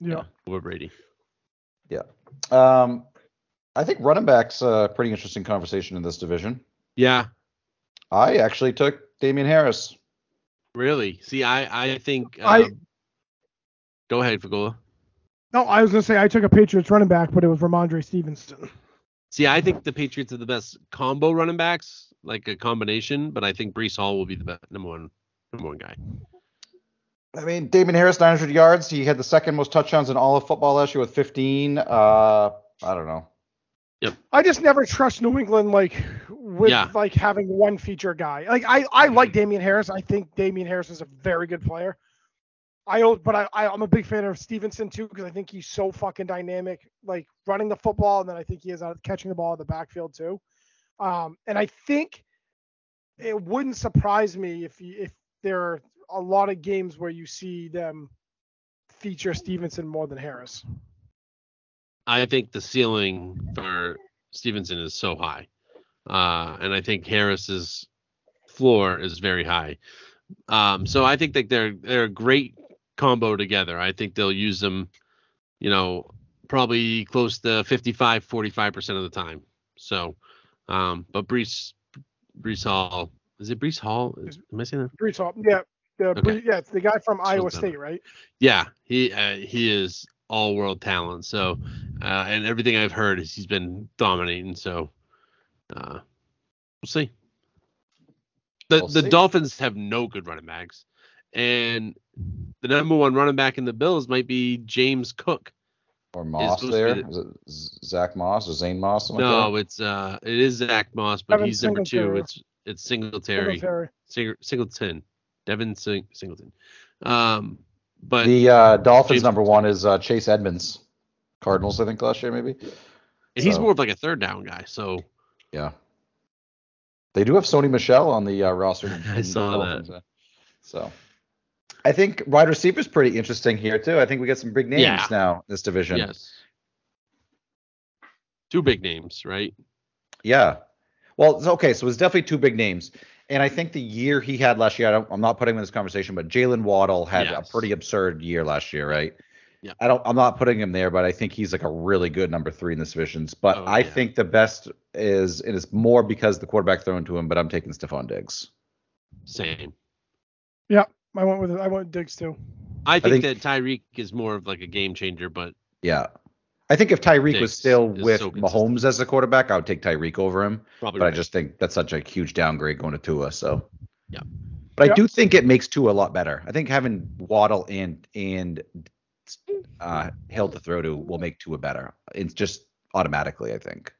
Yeah. Over Brady. Yeah. Um, I think running backs a pretty interesting conversation in this division. Yeah, I actually took Damien Harris. really. See, I I think. I- um, go ahead, Fagola. No, I was gonna say I took a Patriots running back, but it was Rhamondre Stevenson. See, I think the Patriots are the best combo running backs, like a combination. But I think Breece Hall will be the best, number one number one guy. I mean, Damien Harris, 900 yards. He had the second most touchdowns in all of football last year with 15. Uh, I don't know. I just never trust New England like with Yeah. like having one feature guy. Like I, I like Damien Harris. I think Damien Harris is a very good player. I but I, I I'm a big fan of Stevenson too because I think he's so fucking dynamic, like running the football, and then I think he is out catching the ball in the backfield too. Um, and I think it wouldn't surprise me if you, if there are a lot of games where you see them feature Stevenson more than Harris. I think the ceiling for Stevenson is so high, uh, and I think Harris's floor is very high. Um, so I think that they're they're a great combo together. I think they'll use them, you know, probably close to 55, 45 percent of the time. So, um, but Breece Breece Hall is it Breece Hall? Is, am I saying that? Breece Hall, yeah, the Okay. Bre- yeah, it's the guy from Iowa Something. State, right? Yeah, he uh, he is all world talent. So, uh, and everything I've heard is he's been dominating. So, uh, we'll see. The We'll the see. Dolphins have no good running backs, and the number one running back in the Bills might be James Cook. Or Moss supposed to there. the- Is it Zach Moss or Zane Moss? something No, like it's uh, it is Zach Moss, but Devin he's number two. It's it's Singletary, Singletary. Sing- Singleton, Devin Sing- Singleton. Um, but The uh, Dolphins James- number one is uh, Chase Edmonds. Cardinals, I think, last year, maybe. and he's more of like a third down guy. So Yeah. They do have Sony Michel on the uh, roster. I saw that. Dolphins, uh, So I think wide receiver is pretty interesting here too. I think we got some big names Yeah. now in this division. Yes. Two big names, right? Yeah. Well, okay. So it's definitely two big names. And I think the year he had last year, I don't, I'm not putting him in this conversation, but Jaylen Waddle had Yes. a pretty absurd year last year, right? Yeah. I don't. I'm not putting him there, but I think he's like a really good number three in this division. But Oh, I yeah. think the best is, and it's more because the quarterback thrown to him. But I'm taking Stefon Diggs. Same. Yeah, I went with I went Diggs too. I think, think- that Tyreek is more of like a game changer, but Yeah. I think if Tyreek was still with so. Mahomes as a quarterback, I would take Tyreek over him. probably But I just think that's such a huge downgrade going to Tua. So. Yeah. But I do think it makes Tua a lot better. I think having Waddle and and uh, Hill to throw to will make Tua better. It's just automatically, I think.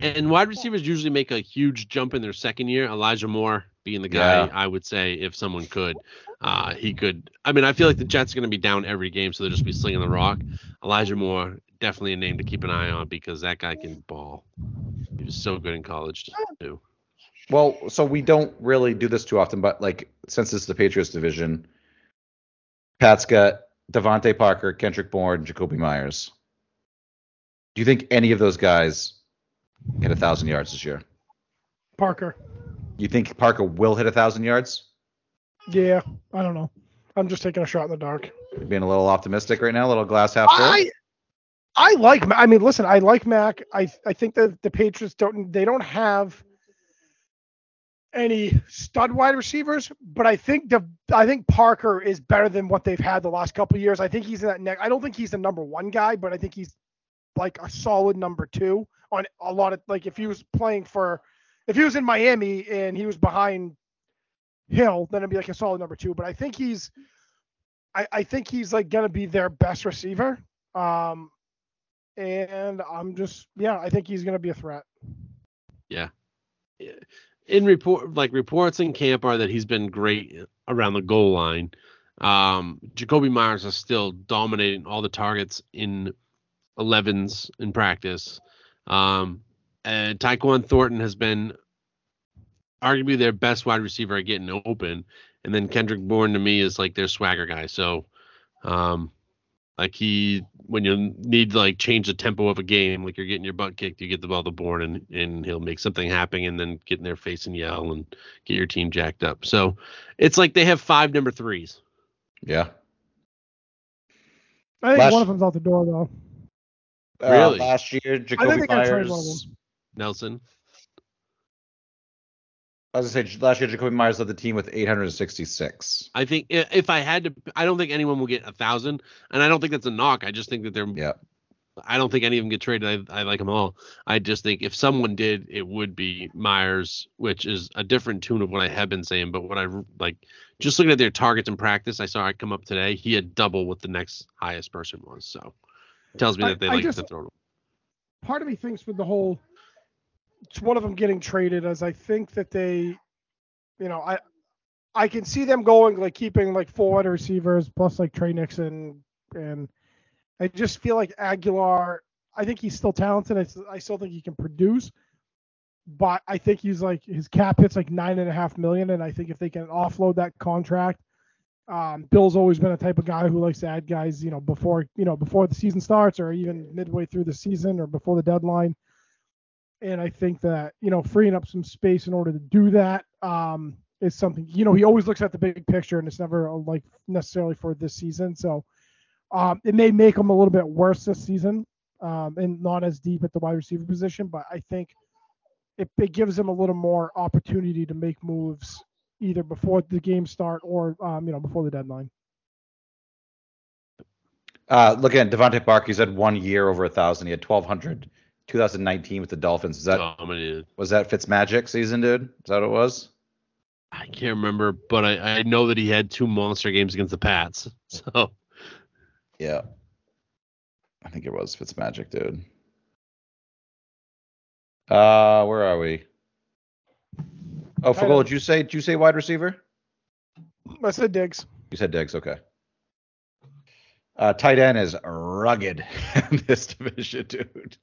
and wide receivers usually make a huge jump in their second year. Elijah Moore being the guy, Yeah. I would say if someone could, uh, he could. I mean, I feel like the Jets are going to be down every game, so they'll just be slinging the rock. Elijah Moore, definitely a name to keep an eye on because that guy can ball. He was so good in college too. Well, so we don't really do this too often, but like since it's the Patriots division, Pat's got DeVante Parker, Kendrick Bourne, Jakobi Meyers. Do you think any of those guys hit a thousand yards this year? Parker. You think Parker will hit a thousand yards? Yeah, I don't know. I'm just taking a shot in the dark. You're being a little optimistic right now, a little glass half full. I I like. I mean, listen, I like Mac. I I think that the Patriots don't. They don't have any stud wide receivers, but I think the I think Parker is better than what they've had the last couple of years. I think he's in that neck. I don't think he's the number one guy, but I think he's like a solid number two on a lot of like if he was playing for if he was in Miami and he was behind Hill, then it'd be like a solid number two. But I think he's I, I think he's like gonna be their best receiver. Um and I'm just yeah, I think he's gonna be a threat. Yeah. In report like reports in camp are that he's been great around the goal line. Um, Jakobi Meyers is still dominating all the targets in 11s in practice. Um, and Tyquan Thornton has been arguably their best wide receiver at getting open, and then Kendrick Bourne to me is like their swagger guy. So, um, like he when you need to like change the tempo of a game, like you're getting your butt kicked, you get the ball to Bourne and and he'll make something happen and then get in their face and yell and get your team jacked up. So it's like they have five number threes. Yeah. I think Last- one of them's out the door though. Uh, Really? last year, I Jakobi think they gotta trade one of Meyers. Them. Nelson. I was gonna say last year, Jakobi Meyers led the team with 866. I think if I had to, I don't think anyone will get a thousand, and I don't think that's a knock. I just think that they're. Yeah. I don't think any of them get traded. I, I like them all. I just think if someone did, it would be Meyers, which is a different tune of what I have been saying. But what I like, just looking at their targets in practice, I saw I come up today. He had double what the next highest person was. So it tells me I- that they I like just- to throw. part of me thinks with the whole it's one of them getting traded as I think that they you know I I can see them going like keeping like four wide receivers plus like Tre Nixon. And I just feel like Agholor I think he's still talented. I, I still think he can produce. But I think he's like his cap hits like nine and a half million. And I think if they can offload that contract um, Bill's always been a type of guy who likes to add guys, you know, before you know before the season starts or even midway through the season or before the deadline. And I think that you know freeing up some space in order to do that um, is something. You know, he always looks at the big picture, and it's never like necessarily for this season. So um, it may make him a little bit worse this season um, and not as deep at the wide receiver position. But I think it, it gives him a little more opportunity to make moves either before the game start or um, you know before the deadline. Uh, looking at DeVante Parker, he's had one year over a thousand. He had 1,200, 2019 with the Dolphins. Is that dominated. was that Fitzmagic season, dude? Is that what it was? I can't remember, but I, I know that he had two monster games against the Pats. So Yeah. I think it was Fitzmagic, dude. Uh, where are we? Oh, Tight Fogel, did you say did you say wide receiver? I said Diggs. You said Diggs, okay. Uh, tight end is rugged in this division, dude.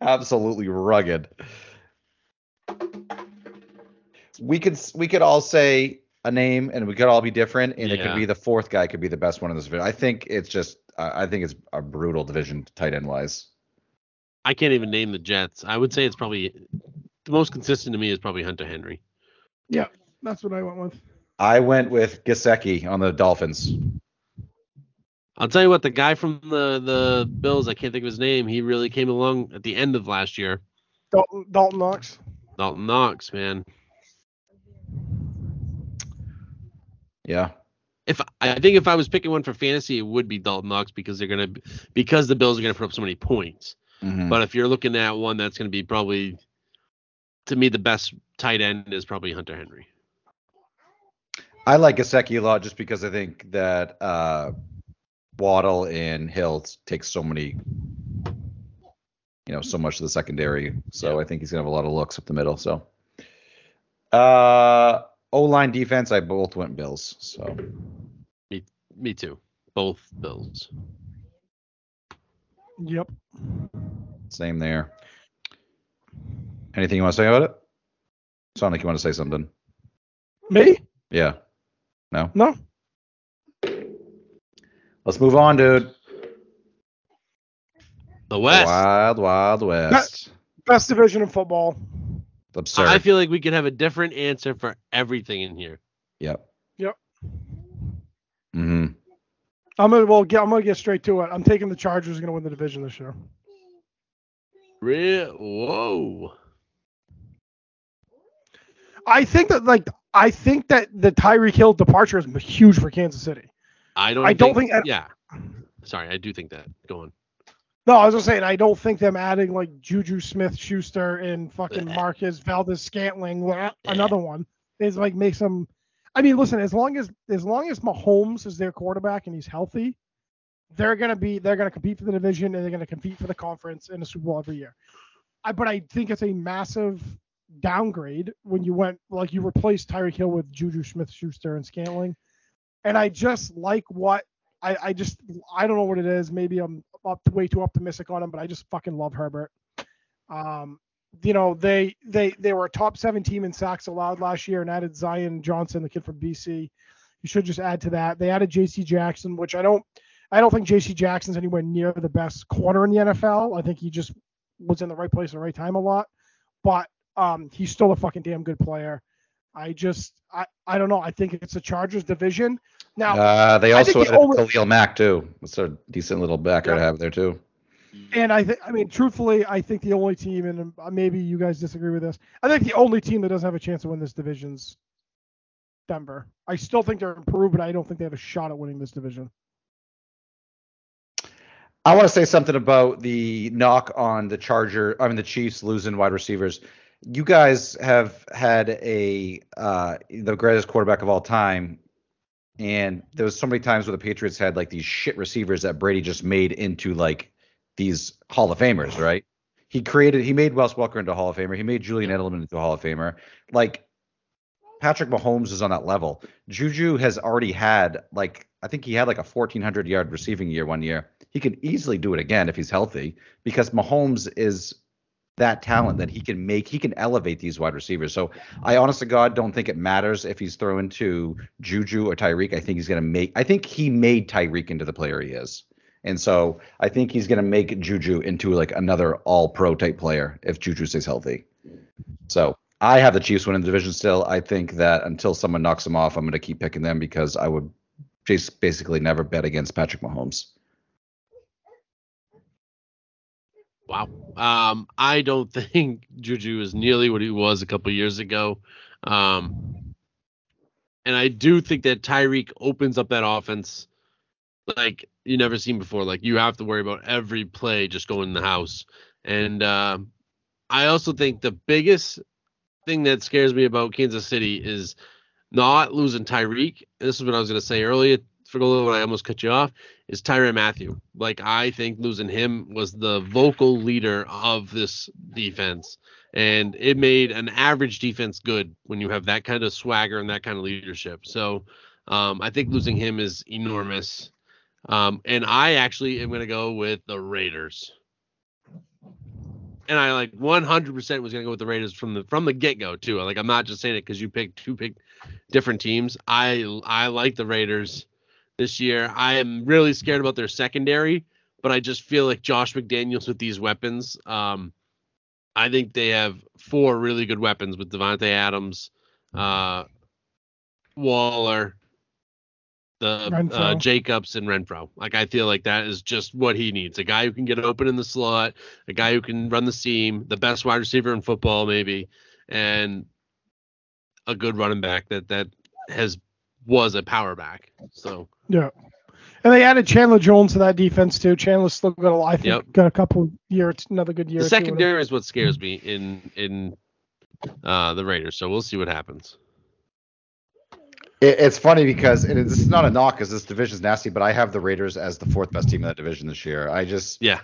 Absolutely rugged. We could we could all say a name and we could all be different, and it could be the fourth guy could be the best one in this division. I think it's just I I think it's a brutal division tight end wise. I can't even name the Jets. I would say it's probably the most consistent to me is probably Hunter Henry. Yeah, that's what I went with. I went with Gesicki on the Dolphins. I'll tell you what, the guy from the the Bills, I can't think of his name. He really came along at the end of last year. Dalton, Dalton Knox. Dalton Knox, man. Yeah. If I think if I was picking one for fantasy, it would be Dalton Knox because they're gonna because the Bills are gonna put up so many points. Mhm. But if you're looking at one that's gonna be probably to me the best tight end is probably Hunter Henry. I like Gesicki a lot just because I think that uh, Waddle and Hill take so many, you know, so much of the secondary. So I think he's gonna have a lot of looks up the middle. So, uh, O line defense, I both went Bills. So Me too. Both Bills. Yep. same there. Anything you want to say about it? Sound like you want to say something? Me? Yeah. No. No. Let's move on, dude. The West. Wild, wild west. Best division in football. Absurd. I feel like we could have a different answer for everything in here. Yep. Yep. Mm-hmm. I'm gonna well get I'm gonna get straight to it. I'm taking the Chargers gonna win the division this year. Real whoa. I think that like I think that the Tyreek Hill departure is huge for Kansas City. I don't I don't think that- yeah. Sorry, I do think that. Go on. No, I was just saying I don't think them adding like Juju Smith Schuster and fucking Marcus Valdes Scantling another one is like makes them I mean, listen, as long as as long as Mahomes is their quarterback and he's healthy, they're gonna be they're gonna compete for the division and they're gonna compete for the conference in the Super Bowl every year. I, but I think it's a massive downgrade when you went like you replaced Tyreek Hill with Juju Smith Schuster and Scantling. And I just like what I, I just I don't know what it is. Maybe I'm up way too optimistic on him, but I just fucking love Herbert. Um, you know, they they they were a top seven team in sacks allowed last year and added Zion Johnson, the kid from BC. You should just add to that. They added J.C. Jackson, which I don't I don't think J.C. Jackson's anywhere near the best corner in the NFL. I think he just was in the right place at the right time a lot, but um, he's still a fucking damn good player. I just I, I don't know. I think it's a Chargers division. Now Uh, they also added the only- Khalil Mack too. It's a decent little backer to have there too. And I think, I mean, truthfully, I think the only team, and uh, maybe you guys disagree with this, I think the only team that doesn't have a chance to win this division's Denver. I still think they're improved, but I don't think they have a shot at winning this division. I want to say something about the knock on the Charger. I mean, the Chiefs losing wide receivers. You guys have had a uh, the greatest quarterback of all time, and there was so many times where the Patriots had like these shit receivers that Brady just made into like these Hall of Famers, right? He created, he made Wes Welker into a Hall of Famer. He made Julian Edelman into a Hall of Famer. Like Patrick Mahomes is on that level. Juju has already had like I think he had like a 1400 yard receiving year one year. He could easily do it again if he's healthy because Mahomes is that talent that he can make he can elevate these wide receivers. So I honest to God don't think it matters if he's throwing to Juju or Tyreek. I think he's gonna make I think he made Tyreek into the player he is. And so I think he's gonna make Juju into like another all pro type player if Juju stays healthy. So I have the Chiefs winning the division still. I think that until someone knocks them off, I'm going to keep picking them because I would basically never bet against Patrick Mahomes. Wow. Um, I don't think Juju is nearly what he was a couple years ago. Um, and I do think that Tyreek opens up that offense like you never seen before. Like you have to worry about every play just going in the house. And uh, I also think the biggest thing that scares me about Kansas City is not losing Tyreek. This is what I was going to say earlier. For a little, I almost cut you off. Is Tyrann Mathieu? Like I think losing him was the vocal leader of this defense, and it made an average defense good when you have that kind of swagger and that kind of leadership. So um, I think losing him is enormous. Um, and I actually am going to go with the Raiders. And I like 100% was going to go with the Raiders from the from the get go too. Like I'm not just saying it because you picked two picked different teams. I I like the Raiders this year. I am really scared about their secondary, but I just feel like Josh McDaniels with these weapons. Um, I think they have four really good weapons with Davante Adams, uh, Waller, the uh, Jacobs, and Renfrow. Like I feel like that is just what he needs. A guy who can get open in the slot, a guy who can run the seam, the best wide receiver in football maybe, and a good running back that that has was a power back. So Yeah. And they added Chandler Jones to that defense too. Chandler's still got a, I think, Yep. got a couple years, another good year. the or two with him. secondary is what scares me in in uh, the Raiders. So we'll see what happens. It, it's funny because and this is not a knock because this division's nasty, but I have the Raiders as the fourth best team in that division this year. I just Yeah.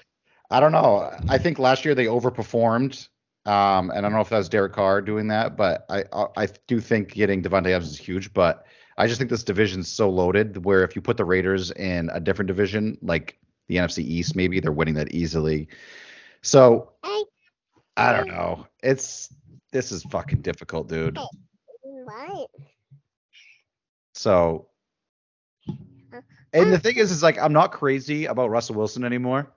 I don't know. I think last year they overperformed. Um, and I don't know if that was Derek Carr doing that, but I I, I do think getting Davante Adams is huge. But I just think this division's so loaded where if you put the Raiders in a different division, like the NFC East, maybe they're winning that easily. So I don't know. It's this is fucking difficult, dude. Right. So, and the thing is, is like I'm not crazy about Russell Wilson anymore.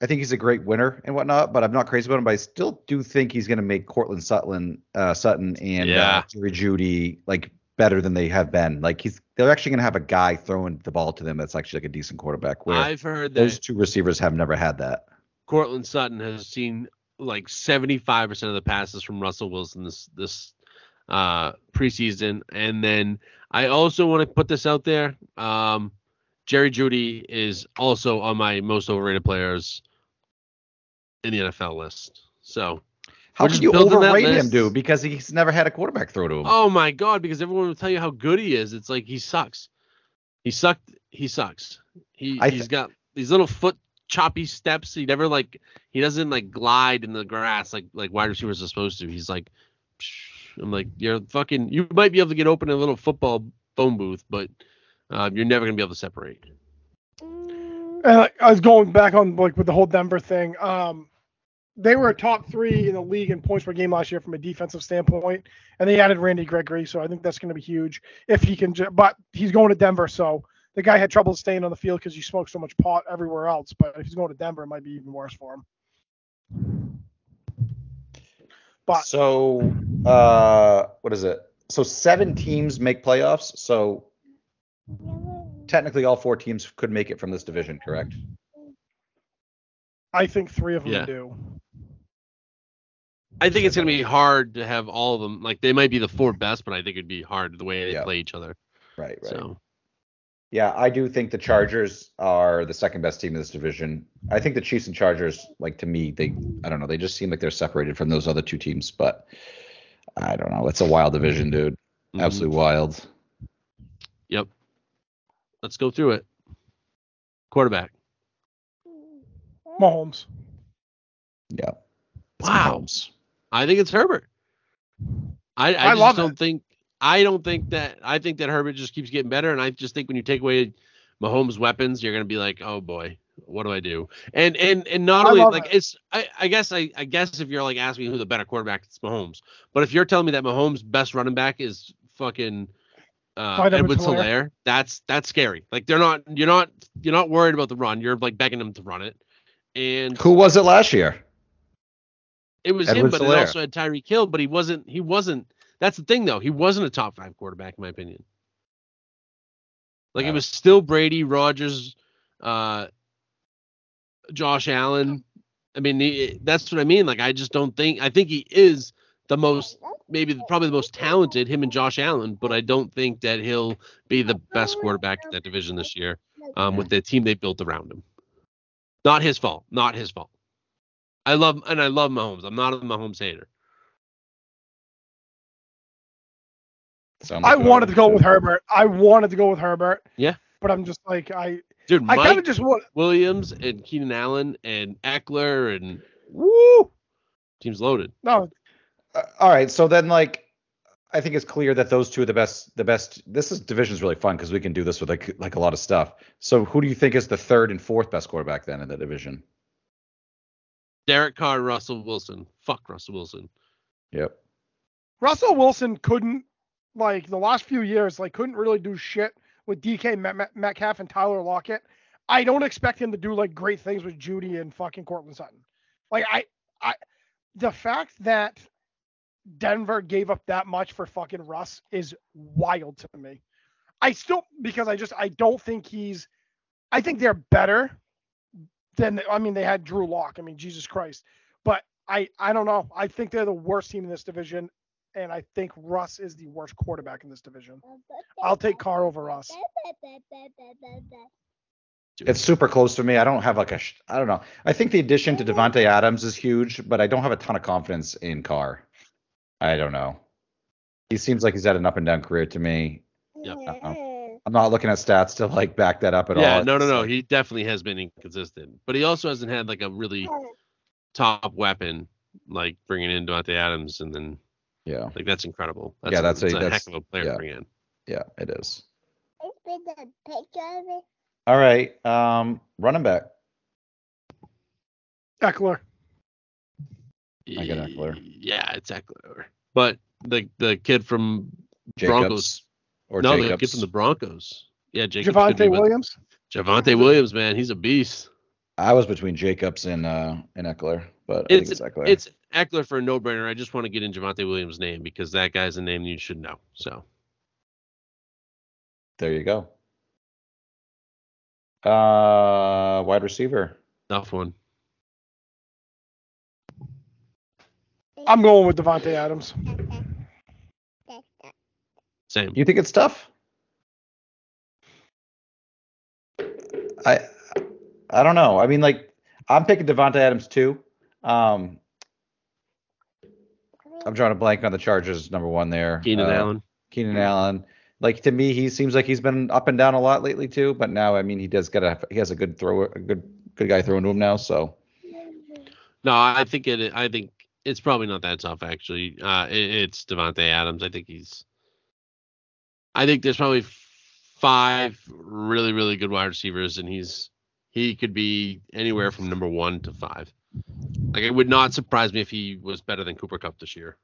I think he's a great winner and whatnot, but I'm not crazy about him. But I still do think he's going to make Courtland Sutton, uh, Sutton and uh, Yeah. Jerry Jeudy like better than they have been. Like he's they're actually going to have a guy throwing the ball to them that's actually like a decent quarterback. Where I've heard that those two receivers have never had that. Courtland Sutton has seen like 75% of the passes from Russell Wilson this this uh preseason and then I also want to put this out there um Jerry Jeudy is also on my most overrated players in the NFL list. So, How We're can just you overrate him, dude? Because he's never had a quarterback throw to him. oh my god, because everyone will tell you how good he is. It's like he sucks. He sucked. He sucks. He I he's th- got these little foot choppy steps. He never like he doesn't like glide in the grass like like wide receivers are supposed to. He's like, I'm like you're fucking. You might be able to get open in a little football phone booth, but uh, you're never gonna be able to separate. And like, I was going back on like with the whole Denver thing. Um, they were a top three in the league in points per game last year from a defensive standpoint, and they added Randy Gregory, so I think that's going to be huge if he can. Ju- but he's going to Denver, so the guy had trouble staying on the field because he smoked so much pot everywhere else. But if he's going to Denver, it might be even worse for him. But So, uh, what is it? So seven teams make playoffs. So technically, all four teams could make it from this division, correct? I think three of them Yeah. do. I think it's gonna be hard to have all of them. Like they might be the four best, but I think it'd be hard the way they Yeah. play each other. Right. Right. So Yeah, I do think the Chargers are the second best team in this division. I think the Chiefs and Chargers, like to me, they I don't know, they just seem like they're separated from those other two teams, but I don't know. It's a wild division, dude. mhm. Absolutely wild. Yep. Let's go through it. Quarterback. Mahomes. Yeah. It's Wow. Mahomes. I think it's Herbert. I, I, I just love don't it. think I don't think that I think that Herbert just keeps getting better, and I just think when you take away Mahomes' weapons, you're gonna be like, oh boy, what do I do? And and and not I only like it. it's I, I guess I, I guess if you're like asking who the better quarterback, it's Mahomes. But if you're telling me that Mahomes' best running back is fucking uh, Clyde Edwards that's that's scary. Like they're not you're not you're not worried about the run. You're like begging them to run it. And Who was it last year? It was him, but it also had Tyreek Hill, but he wasn't. He wasn't. That's the thing, though. He wasn't a top five quarterback, in my opinion. Like it was still Brady, Rodgers, uh, Josh Allen. I mean, he, that's what I mean. Like I just don't think. I think he is the most, maybe probably the most talented, him and Josh Allen. But I don't think that he'll be the best quarterback in that division this year, um, with the team they built around him. Not his fault. Not his fault. I love and I love Mahomes. I'm not a Mahomes hater. Sounds I like wanted to go with Herbert. I wanted to go with Herbert. Yeah. But I'm just like I Dude, I kind Mike of just want Williams and Keenan Allen and Ekeler and woo, team's loaded. no Uh, all right, so then like I think it's clear that those two are the best. The best. This is division's really fun because we can do this with like like a lot of stuff. So who do you think is the third and fourth best quarterback then in the division? Derek Carr, Russell Wilson. Fuck Russell Wilson. Yep. Russell Wilson couldn't like the last few years like couldn't really do shit with DK Met- Met- Metcalf and Tyler Lockett. I don't expect him to do like great things with Jeudy and fucking Courtland Sutton. Like I I the fact that Denver gave up that much for fucking Russ is wild to me. I still because I just I don't think he's I think they're better than I mean they had Drew Lock. I mean Jesus Christ. But I I don't know. I think they're the worst team in this division and I think Russ is the worst quarterback in this division. I'll take Carr over Russ. It's super close to me. I don't have like a. sh- I don't know. I think the addition to Davante Adams is huge, but I don't have a ton of confidence in Carr. I don't know. He seems like he's had an up and down career to me. Yep. I'm not looking at stats to like back that up at yeah, all. Yeah, no, no, no. He definitely has been inconsistent, but he also hasn't had like a really top weapon like bringing in Davante Adams, and then yeah, like that's incredible. That's Yeah, a, that's a- that's a that's- heck of a player yeah. to bring in. yeah, it is. All right, um, running back. Ekeler. I get Ekeler. Yeah, it's Ekeler. But the the kid from Jacobs Broncos. Or no, the Jacobs. kid from the Broncos. Yeah, Jacobs. could Javonte Williams. Javonte Williams, man, he's a beast. I was between Jacobs and uh and Ekeler, but I It's think it's Ekeler. it's Eckler for a no brainer. I just want to get in Javonte Williams' name because that guy's a name you should know. So there you go. Uh, wide receiver. tough one. I'm going with Davante Adams. Same. You think it's tough? I I don't know. I mean, like I'm picking Davante Adams too. Um, I'm drawing a blank on the Chargers number one there. Keenan Uh, Allen. Keenan Allen. Like to me, he seems like he's been up and down a lot lately too. But now, I mean, he does get a he has a good throw, a good good guy throwing to him now. So No, I think it. I think it's probably not that tough actually. Uh, it, it's Davante Adams. I think he's. I think there's probably five really really good wide receivers, and he's he could be anywhere from number one to five. Like it would not surprise me if he was better than Cooper Kupp this year.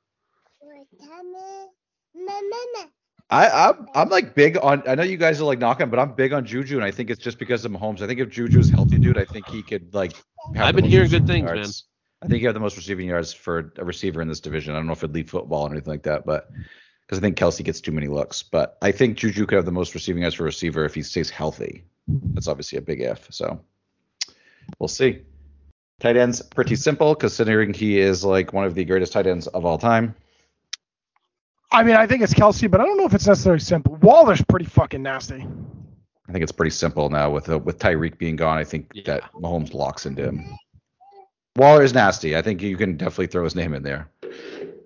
I, I'm I'm like big on. I know you guys are like knocking, but I'm big on Juju, and I think it's just because of Mahomes. I think if Juju's healthy, dude, I think he could like. have I've been hearing good things, man. I think you have the most receiving yards for a receiver in this division. I don't know if it'd lead football or anything like that, but because I think Kelce gets too many looks. But I think Juju could have the most receiving yards for a receiver if he stays healthy. That's obviously a big if. So we'll see. Tight ends pretty simple considering he is like one of the greatest tight ends of all time. I mean, I think it's Kelce, but I don't know if it's necessarily simple. Waller's pretty fucking nasty. I think it's pretty simple now with uh, with Tyreek being gone. I think Yeah. that Mahomes locks into him. Waller is nasty. I think you can definitely throw his name in there.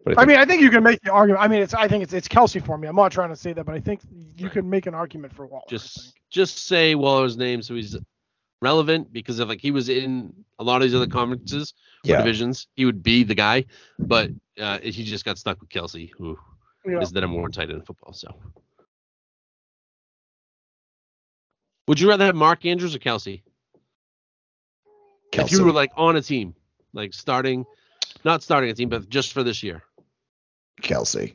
But I mean, I think you can make the argument. I mean, it's I think it's it's Kelce for me. I'm not trying to say that, but I think you can make an argument for Waller. Just just say Waller's name so he's relevant because if like he was in a lot of these other conferences or yeah, divisions, he would be the guy. But uh, he just got stuck with Kelce, who is Yeah. the number one tight end in football. So, would you rather have Mark Andrews or Kelce? If you were like on a team, like starting, not starting a team, but just for this year. Kelce.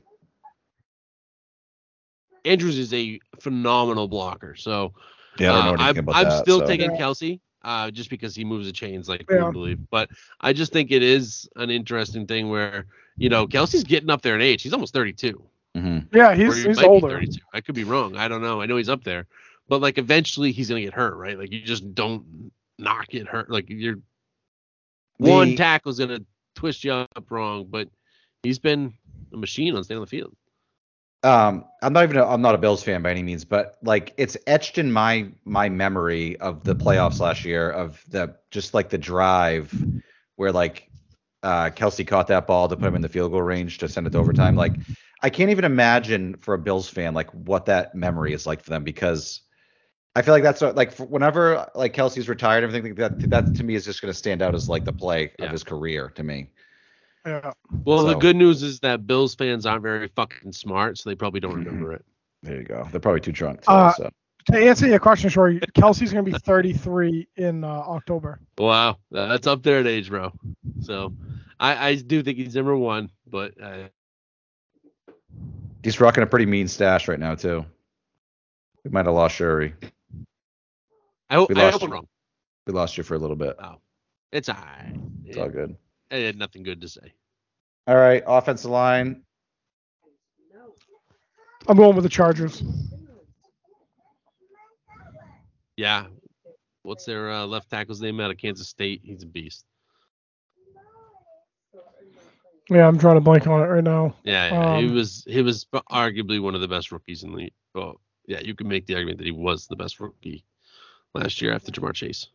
Andrews is a phenomenal blocker. So Yeah, I don't know uh, I'm, about I'm that. still so. taking Yeah. Kelce, uh, just because he moves the chains like Yeah. we believe. But I just think it is an interesting thing where you know Kelce's getting up there in age. He's almost 32. Mhm. Yeah, he's he he's older. 32. I could be wrong. I don't know. I know he's up there, but like eventually he's gonna get hurt, right? Like you just don't not get hurt. Like you're one The- tackle's gonna twist you up wrong, but he's been a machine on staying on the field. Um, I'm not even a, I'm not a Bills fan by any means, but like it's etched in my my memory of the playoffs last year of the just like the drive where like uh Kelce caught that ball to put him in the field goal range to send it to overtime. Like I can't even imagine for a Bills fan like what that memory is like for them because I feel like that's what, like whenever like Kelce's retired, everything like that that to me is just going to stand out as like the play Yeah. of his career to me. Yeah. Well, the good news is that Bills fans aren't very fucking smart, so they probably don't remember it. There you go. They're probably too drunk. Too, Uh, so. To answer your question, Shorty, Kelce's gonna be 33 in uh, October. Wow, that's up there in age, bro. So I, I do think he's number one, but uh, He's rocking a pretty mean stash right now too. We might have lost Shuri. I hope, We I lost hope I'm you. wrong. We lost you for a little bit. It's all right. It's all good. I had nothing good to say. All right, offensive line. I'm going with the Chargers. Yeah. What's their uh, left tackle's name out of Kansas State? He's a beast. Yeah, I'm trying to blank on it right now. Yeah, yeah. he Um, was he was arguably one of the best rookies in the. Well, yeah, you can make the argument that he was the best rookie last year after Ja'Marr Chase.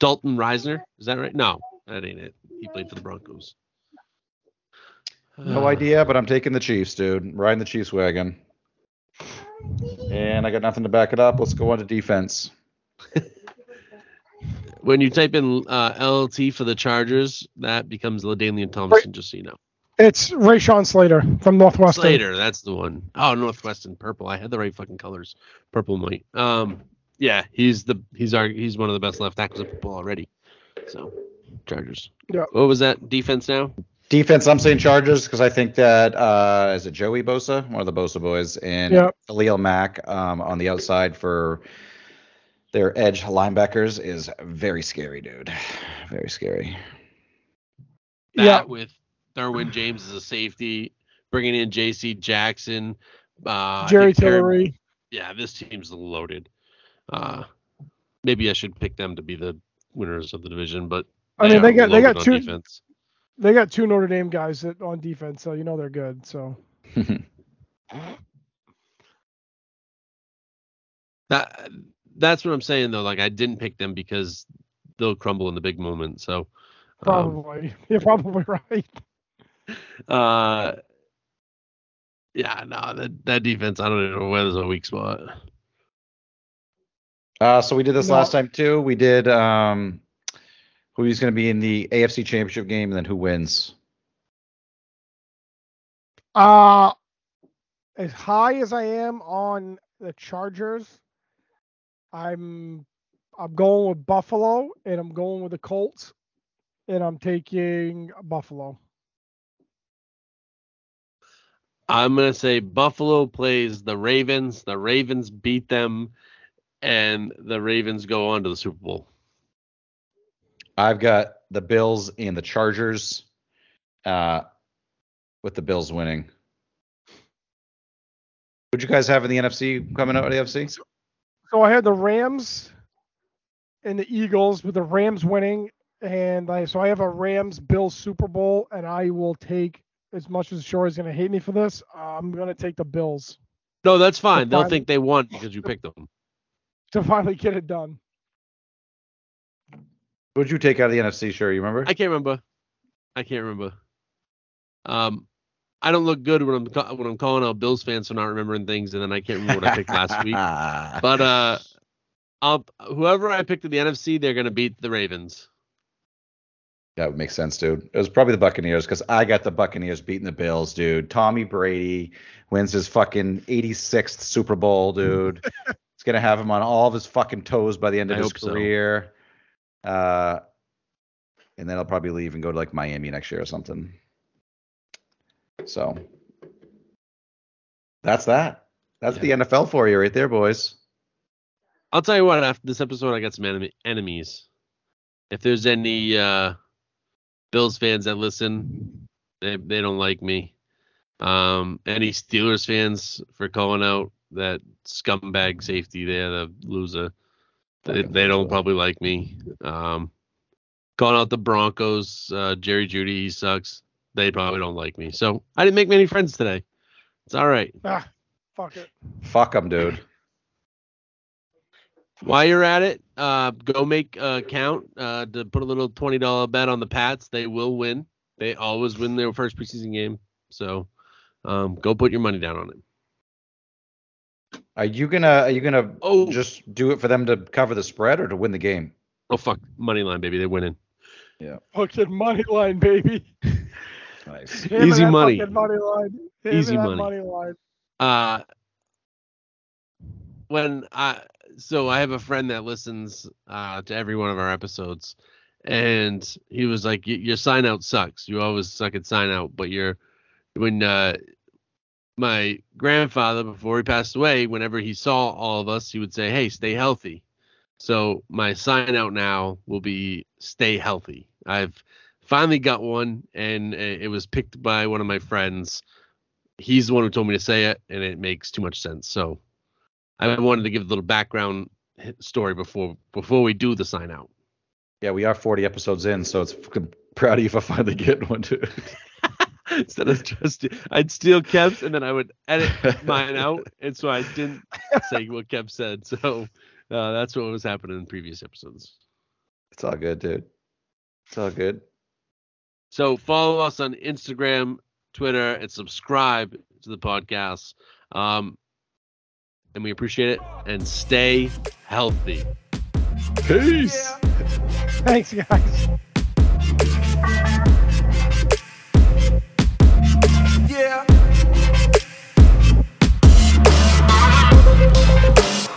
Dalton Risner, is that right? No, that ain't it. He played for the Broncos. No Uh, idea, but I'm taking the Chiefs, dude. Riding the Chiefs wagon. And I got nothing to back it up. Let's go on to defense. When you type in uh, LLT for the Chargers, that becomes Ladanian Thompson, just so you know. It's Rashawn Slater from Northwestern. Slater, that's the one. Oh, Northwestern purple. I had the right fucking colors, purple and white. Um, yeah, he's the he's our he's one of the best left tackles in football already. So, Chargers. Yeah. What was that defense now? Defense, I'm saying Chargers because I think that uh, is it Joey Bosa, one of the Bosa boys, and Yeah. Khalil Mack um, on the outside for their edge linebackers is very scary, dude. Very scary. That Yeah. with Derwin James as a safety, bringing in J.C. Jackson, uh, Jerry think Terry- Tillery. Yeah, this team's loaded. Uh, maybe I should pick them to be the winners of the division, but I mean, are they got they got two defense. they got two Notre Dame guys that on defense, so you know they're good. So That that's what I'm saying though. Like I didn't pick them because they'll crumble in the big moment. So, um, probably you're probably right. uh, yeah, no, that that defense. I don't even know where there's a weak spot. Uh, so we did this No. last time too. We did um, who's going to be in the AFC Championship game, and then who wins. Uh as high as I am on the Chargers, I'm I'm going with Buffalo and I'm going with the Colts. and I'm taking Buffalo. I'm gonna say Buffalo plays the Ravens. The Ravens beat them, and the Ravens go on to the Super Bowl. I've got the Bills and the Chargers, uh, with the Bills winning. What'd you guys have in the NFC coming out of the NFC? So I had the Rams and the Eagles with the Rams winning, and I so I have a Rams Bills Super Bowl, and I will take as much as Shore is going to hate me for this. I'm going to take the Bills No, that's fine. They'll fine. think they won because you picked them. to finally get it done. What'd you take out of the NFC? Sure, you remember? I can't remember. I can't remember. Um, I don't look good when I'm ca- when I'm calling out Bills fans for not remembering things, and then I can't remember what I picked last week. But uh, I'll whoever I picked in the NFC, they're gonna beat the Ravens. That would make sense, dude. It was probably the Buccaneers because I got the Buccaneers beating the Bills, dude. Tommy Brady wins his fucking 86th Super Bowl, dude. it's gonna have him on all of his fucking toes by the end of I his hope so. Uh, and then I'll probably leave and go to like Miami next year or something. So that's that. That's the NFL for you right there, boys. I'll tell you what. After this episode, I got some enemy, enemies. If there's any uh, Bills fans that listen, they they don't like me. Um, any Steelers fans for calling out that scumbag safety there, the loser. They, they don't probably like me. Um, calling out the Broncos, uh, Jerry Jeudy, he sucks. They probably don't like me. So I didn't make many friends today. It's all right. Ah, fuck it. Fuck them, dude. While you're at it, uh, go make a count uh, to put a little twenty dollar bet on the Pats. They will win. They always win their first preseason game. So um, go put your money down on it. Are you gonna are you gonna Oh. just do it for them to cover the spread or to win the game? Oh fuck, money line, baby. They're winning. Fucking money line, baby. Nice. Him Easy money. fucking money line. Him Easy money. money line. Uh, when I so I have a friend that listens uh, to every one of our episodes, and he was like, "Your sign out sucks. You always suck at sign out, but you're when uh, my grandfather before he passed away, whenever he saw all of us, he would say, "Hey, stay healthy." So my sign out now will be "Stay healthy." I've finally got one, and it was picked by one of my friends he's the one who told me to say it, and it makes too much sense. So I wanted to give a little background story before before we do the sign out. Yeah, we are 40 episodes in, so it's proud of you for finally getting one, dude. Instead of just, I'd steal Kev's and then I would edit mine out, and so I didn't say what Kev said. So uh, that's what was happening in previous episodes. It's all good, dude. It's all good. So follow us on Instagram, Twitter, and subscribe to the podcast. Um, and we appreciate it. And stay healthy. Peace. Thanks, guys.